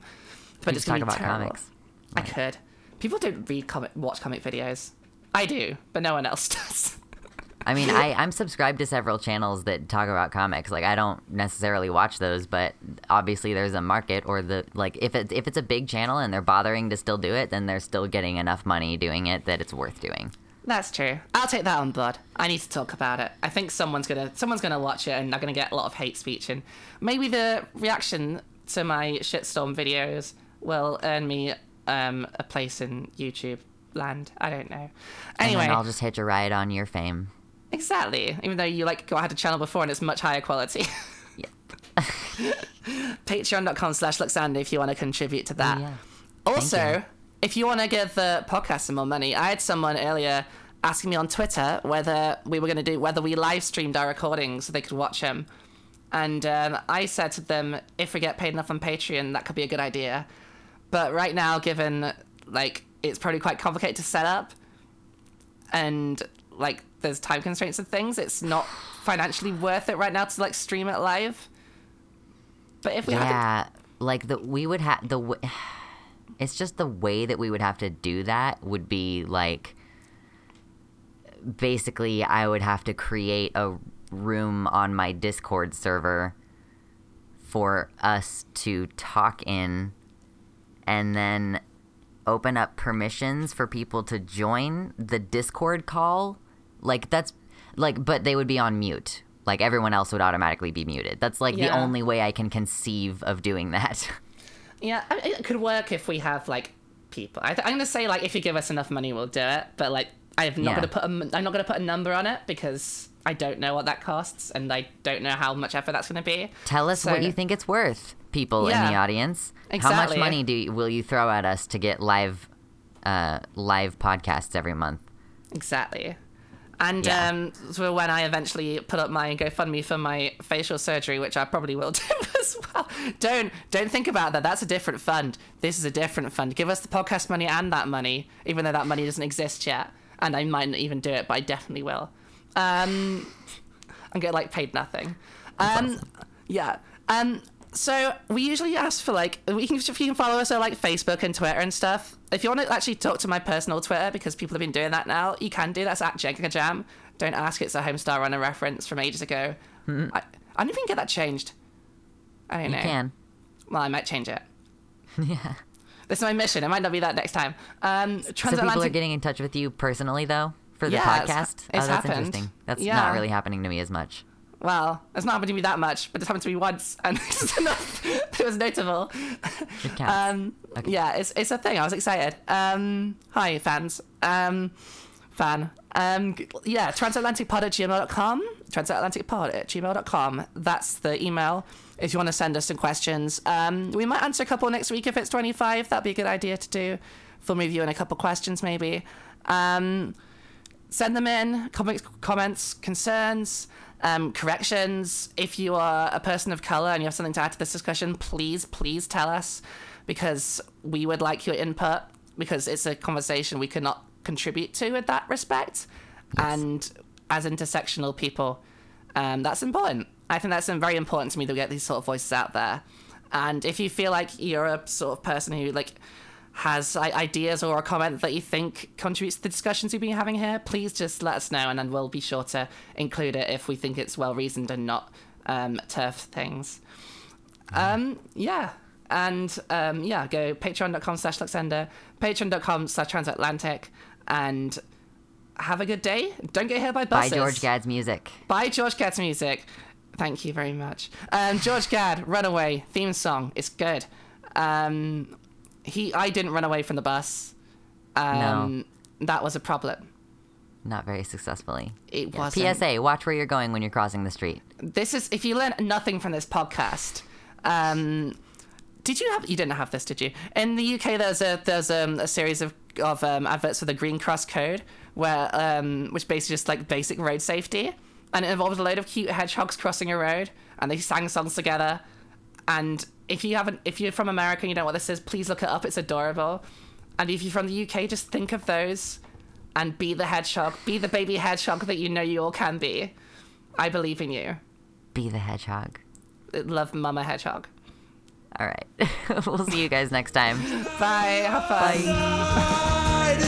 But it's talk about terrible. comics. I could. People don't read comic, watch comic videos. I do, but no one else <laughs> does. I mean, I, I'm subscribed to several channels that talk about comics. Like, I don't necessarily watch those, but obviously there's a market, or the like. If it's if it's a big channel and they're bothering to still do it, then they're still getting enough money doing it that it's worth doing. That's true. I'll take that on board. I need to talk about it. I think someone's gonna someone's gonna watch it and they're gonna get a lot of hate speech and maybe the reaction to my shitstorm videos will earn me um, a place in YouTube land. I don't know. Anyway, I'll just hitch a ride on your fame. Exactly. Even though you like I had a channel before and it's much higher quality. <laughs> yep. <laughs> <laughs> Patreon.com slash Luxander if you want to contribute to that. Oh, yeah. Also, if you want to give the podcast some more money, I had someone earlier asking me on Twitter whether we were going to do whether we live streamed our recordings so they could watch them. And um, I said to them, if we get paid enough on Patreon, that could be a good idea. But right now, given like it's probably quite complicated to set up, and like there's time constraints and things, it's not financially worth it right now to like stream it live. But if we yeah, to... like the we would have the. W- <sighs> it's just the way that we would have to do that would be like basically I would have to create a room on my Discord server for us to talk in and then open up permissions for people to join the Discord call. Like that's like but they would be on mute. Like everyone else would automatically be muted. That's like yeah. the only way I can conceive of doing that. <laughs> Yeah, it could work if we have like people. I am gonna say like if you give us enough money, we'll do it. But like I'm not yeah. gonna put a, I'm not gonna put a number on it because I don't know what that costs and I don't know how much effort that's gonna be. Tell us so, what you think it's worth, people yeah, in the audience. Exactly. How much money do you, will you throw at us to get live, uh, live podcasts every month? Exactly. And yeah. um, so when I eventually put up my GoFundMe for my facial surgery, which I probably will <laughs> do as well, don't don't think about that. That's a different fund. This is a different fund. Give us the podcast money and that money, even though that money doesn't exist yet. And I might not even do it, but I definitely will. Um, I'm getting like paid nothing. Um, awesome. yeah. Um, so we usually ask for like we can if you can follow us on like Facebook and Twitter and stuff. If you want to actually talk to my personal Twitter because people have been doing that now, you can do. That's at Jenga Jam. Don't ask. It's a Homestar Runner reference from ages ago. Mm-hmm. I, I don't even get that changed. I don't you know. You can. Well, I might change it. <laughs> yeah. This is my mission. It might not be that next time. Um, so people are getting in touch with you personally though for the yeah, podcast. It's, it's oh, that's happened. interesting. That's yeah. not really happening to me as much well, it's not happened to me that much, but it's happened to me once, and <laughs> it's enough. it was notable. It counts. Um, okay. Yeah, it's it's a thing. I was excited. Um, hi, fans. Um, fan. Um, yeah, transatlanticpod at gmail.com. Transatlanticpod at gmail.com. That's the email if you want to send us some questions. Um, we might answer a couple next week if it's 25. That'd be a good idea to do. Film review and a couple questions, maybe. Um, send them in, comments, comments concerns um, corrections. If you are a person of color and you have something to add to this discussion, please, please tell us because we would like your input because it's a conversation we cannot contribute to in that respect. Yes. And as intersectional people, um, that's important. I think that's very important to me to get these sort of voices out there. And if you feel like you're a sort of person who like has ideas or a comment that you think contributes to the discussions we've been having here, please just let us know, and then we'll be sure to include it if we think it's well reasoned and not um, TERF things. Um, yeah. And um, yeah, go patreon.com slash Luxender, patreon.com slash transatlantic, and have a good day. Don't get hit by buses. George Gad's music. By George Gad's music. Thank you very much. Um, George Gad, Runaway, theme song. It's good. Um, he, I didn't run away from the bus. Um, That was a problem. Not very successfully. It Yeah, wasn't. PSA: Watch where you're going when you're crossing the street. this is if you learn nothing from this podcast um did you have you didn't have this did you in the uk there's a there's um, a series of of um, adverts for the green cross code where um which basically just like basic road safety and it involved a load of cute hedgehogs crossing a road and they sang songs together and if you haven't if you're from america and you don't know what this is please look it up it's adorable and if you're from the uk just think of those and be the hedgehog be the baby hedgehog that you know you all can be i believe in you Be the hedgehog. love Mama Hedgehog. All right. <laughs> we'll see you guys next time. Bye. Have fun. Ride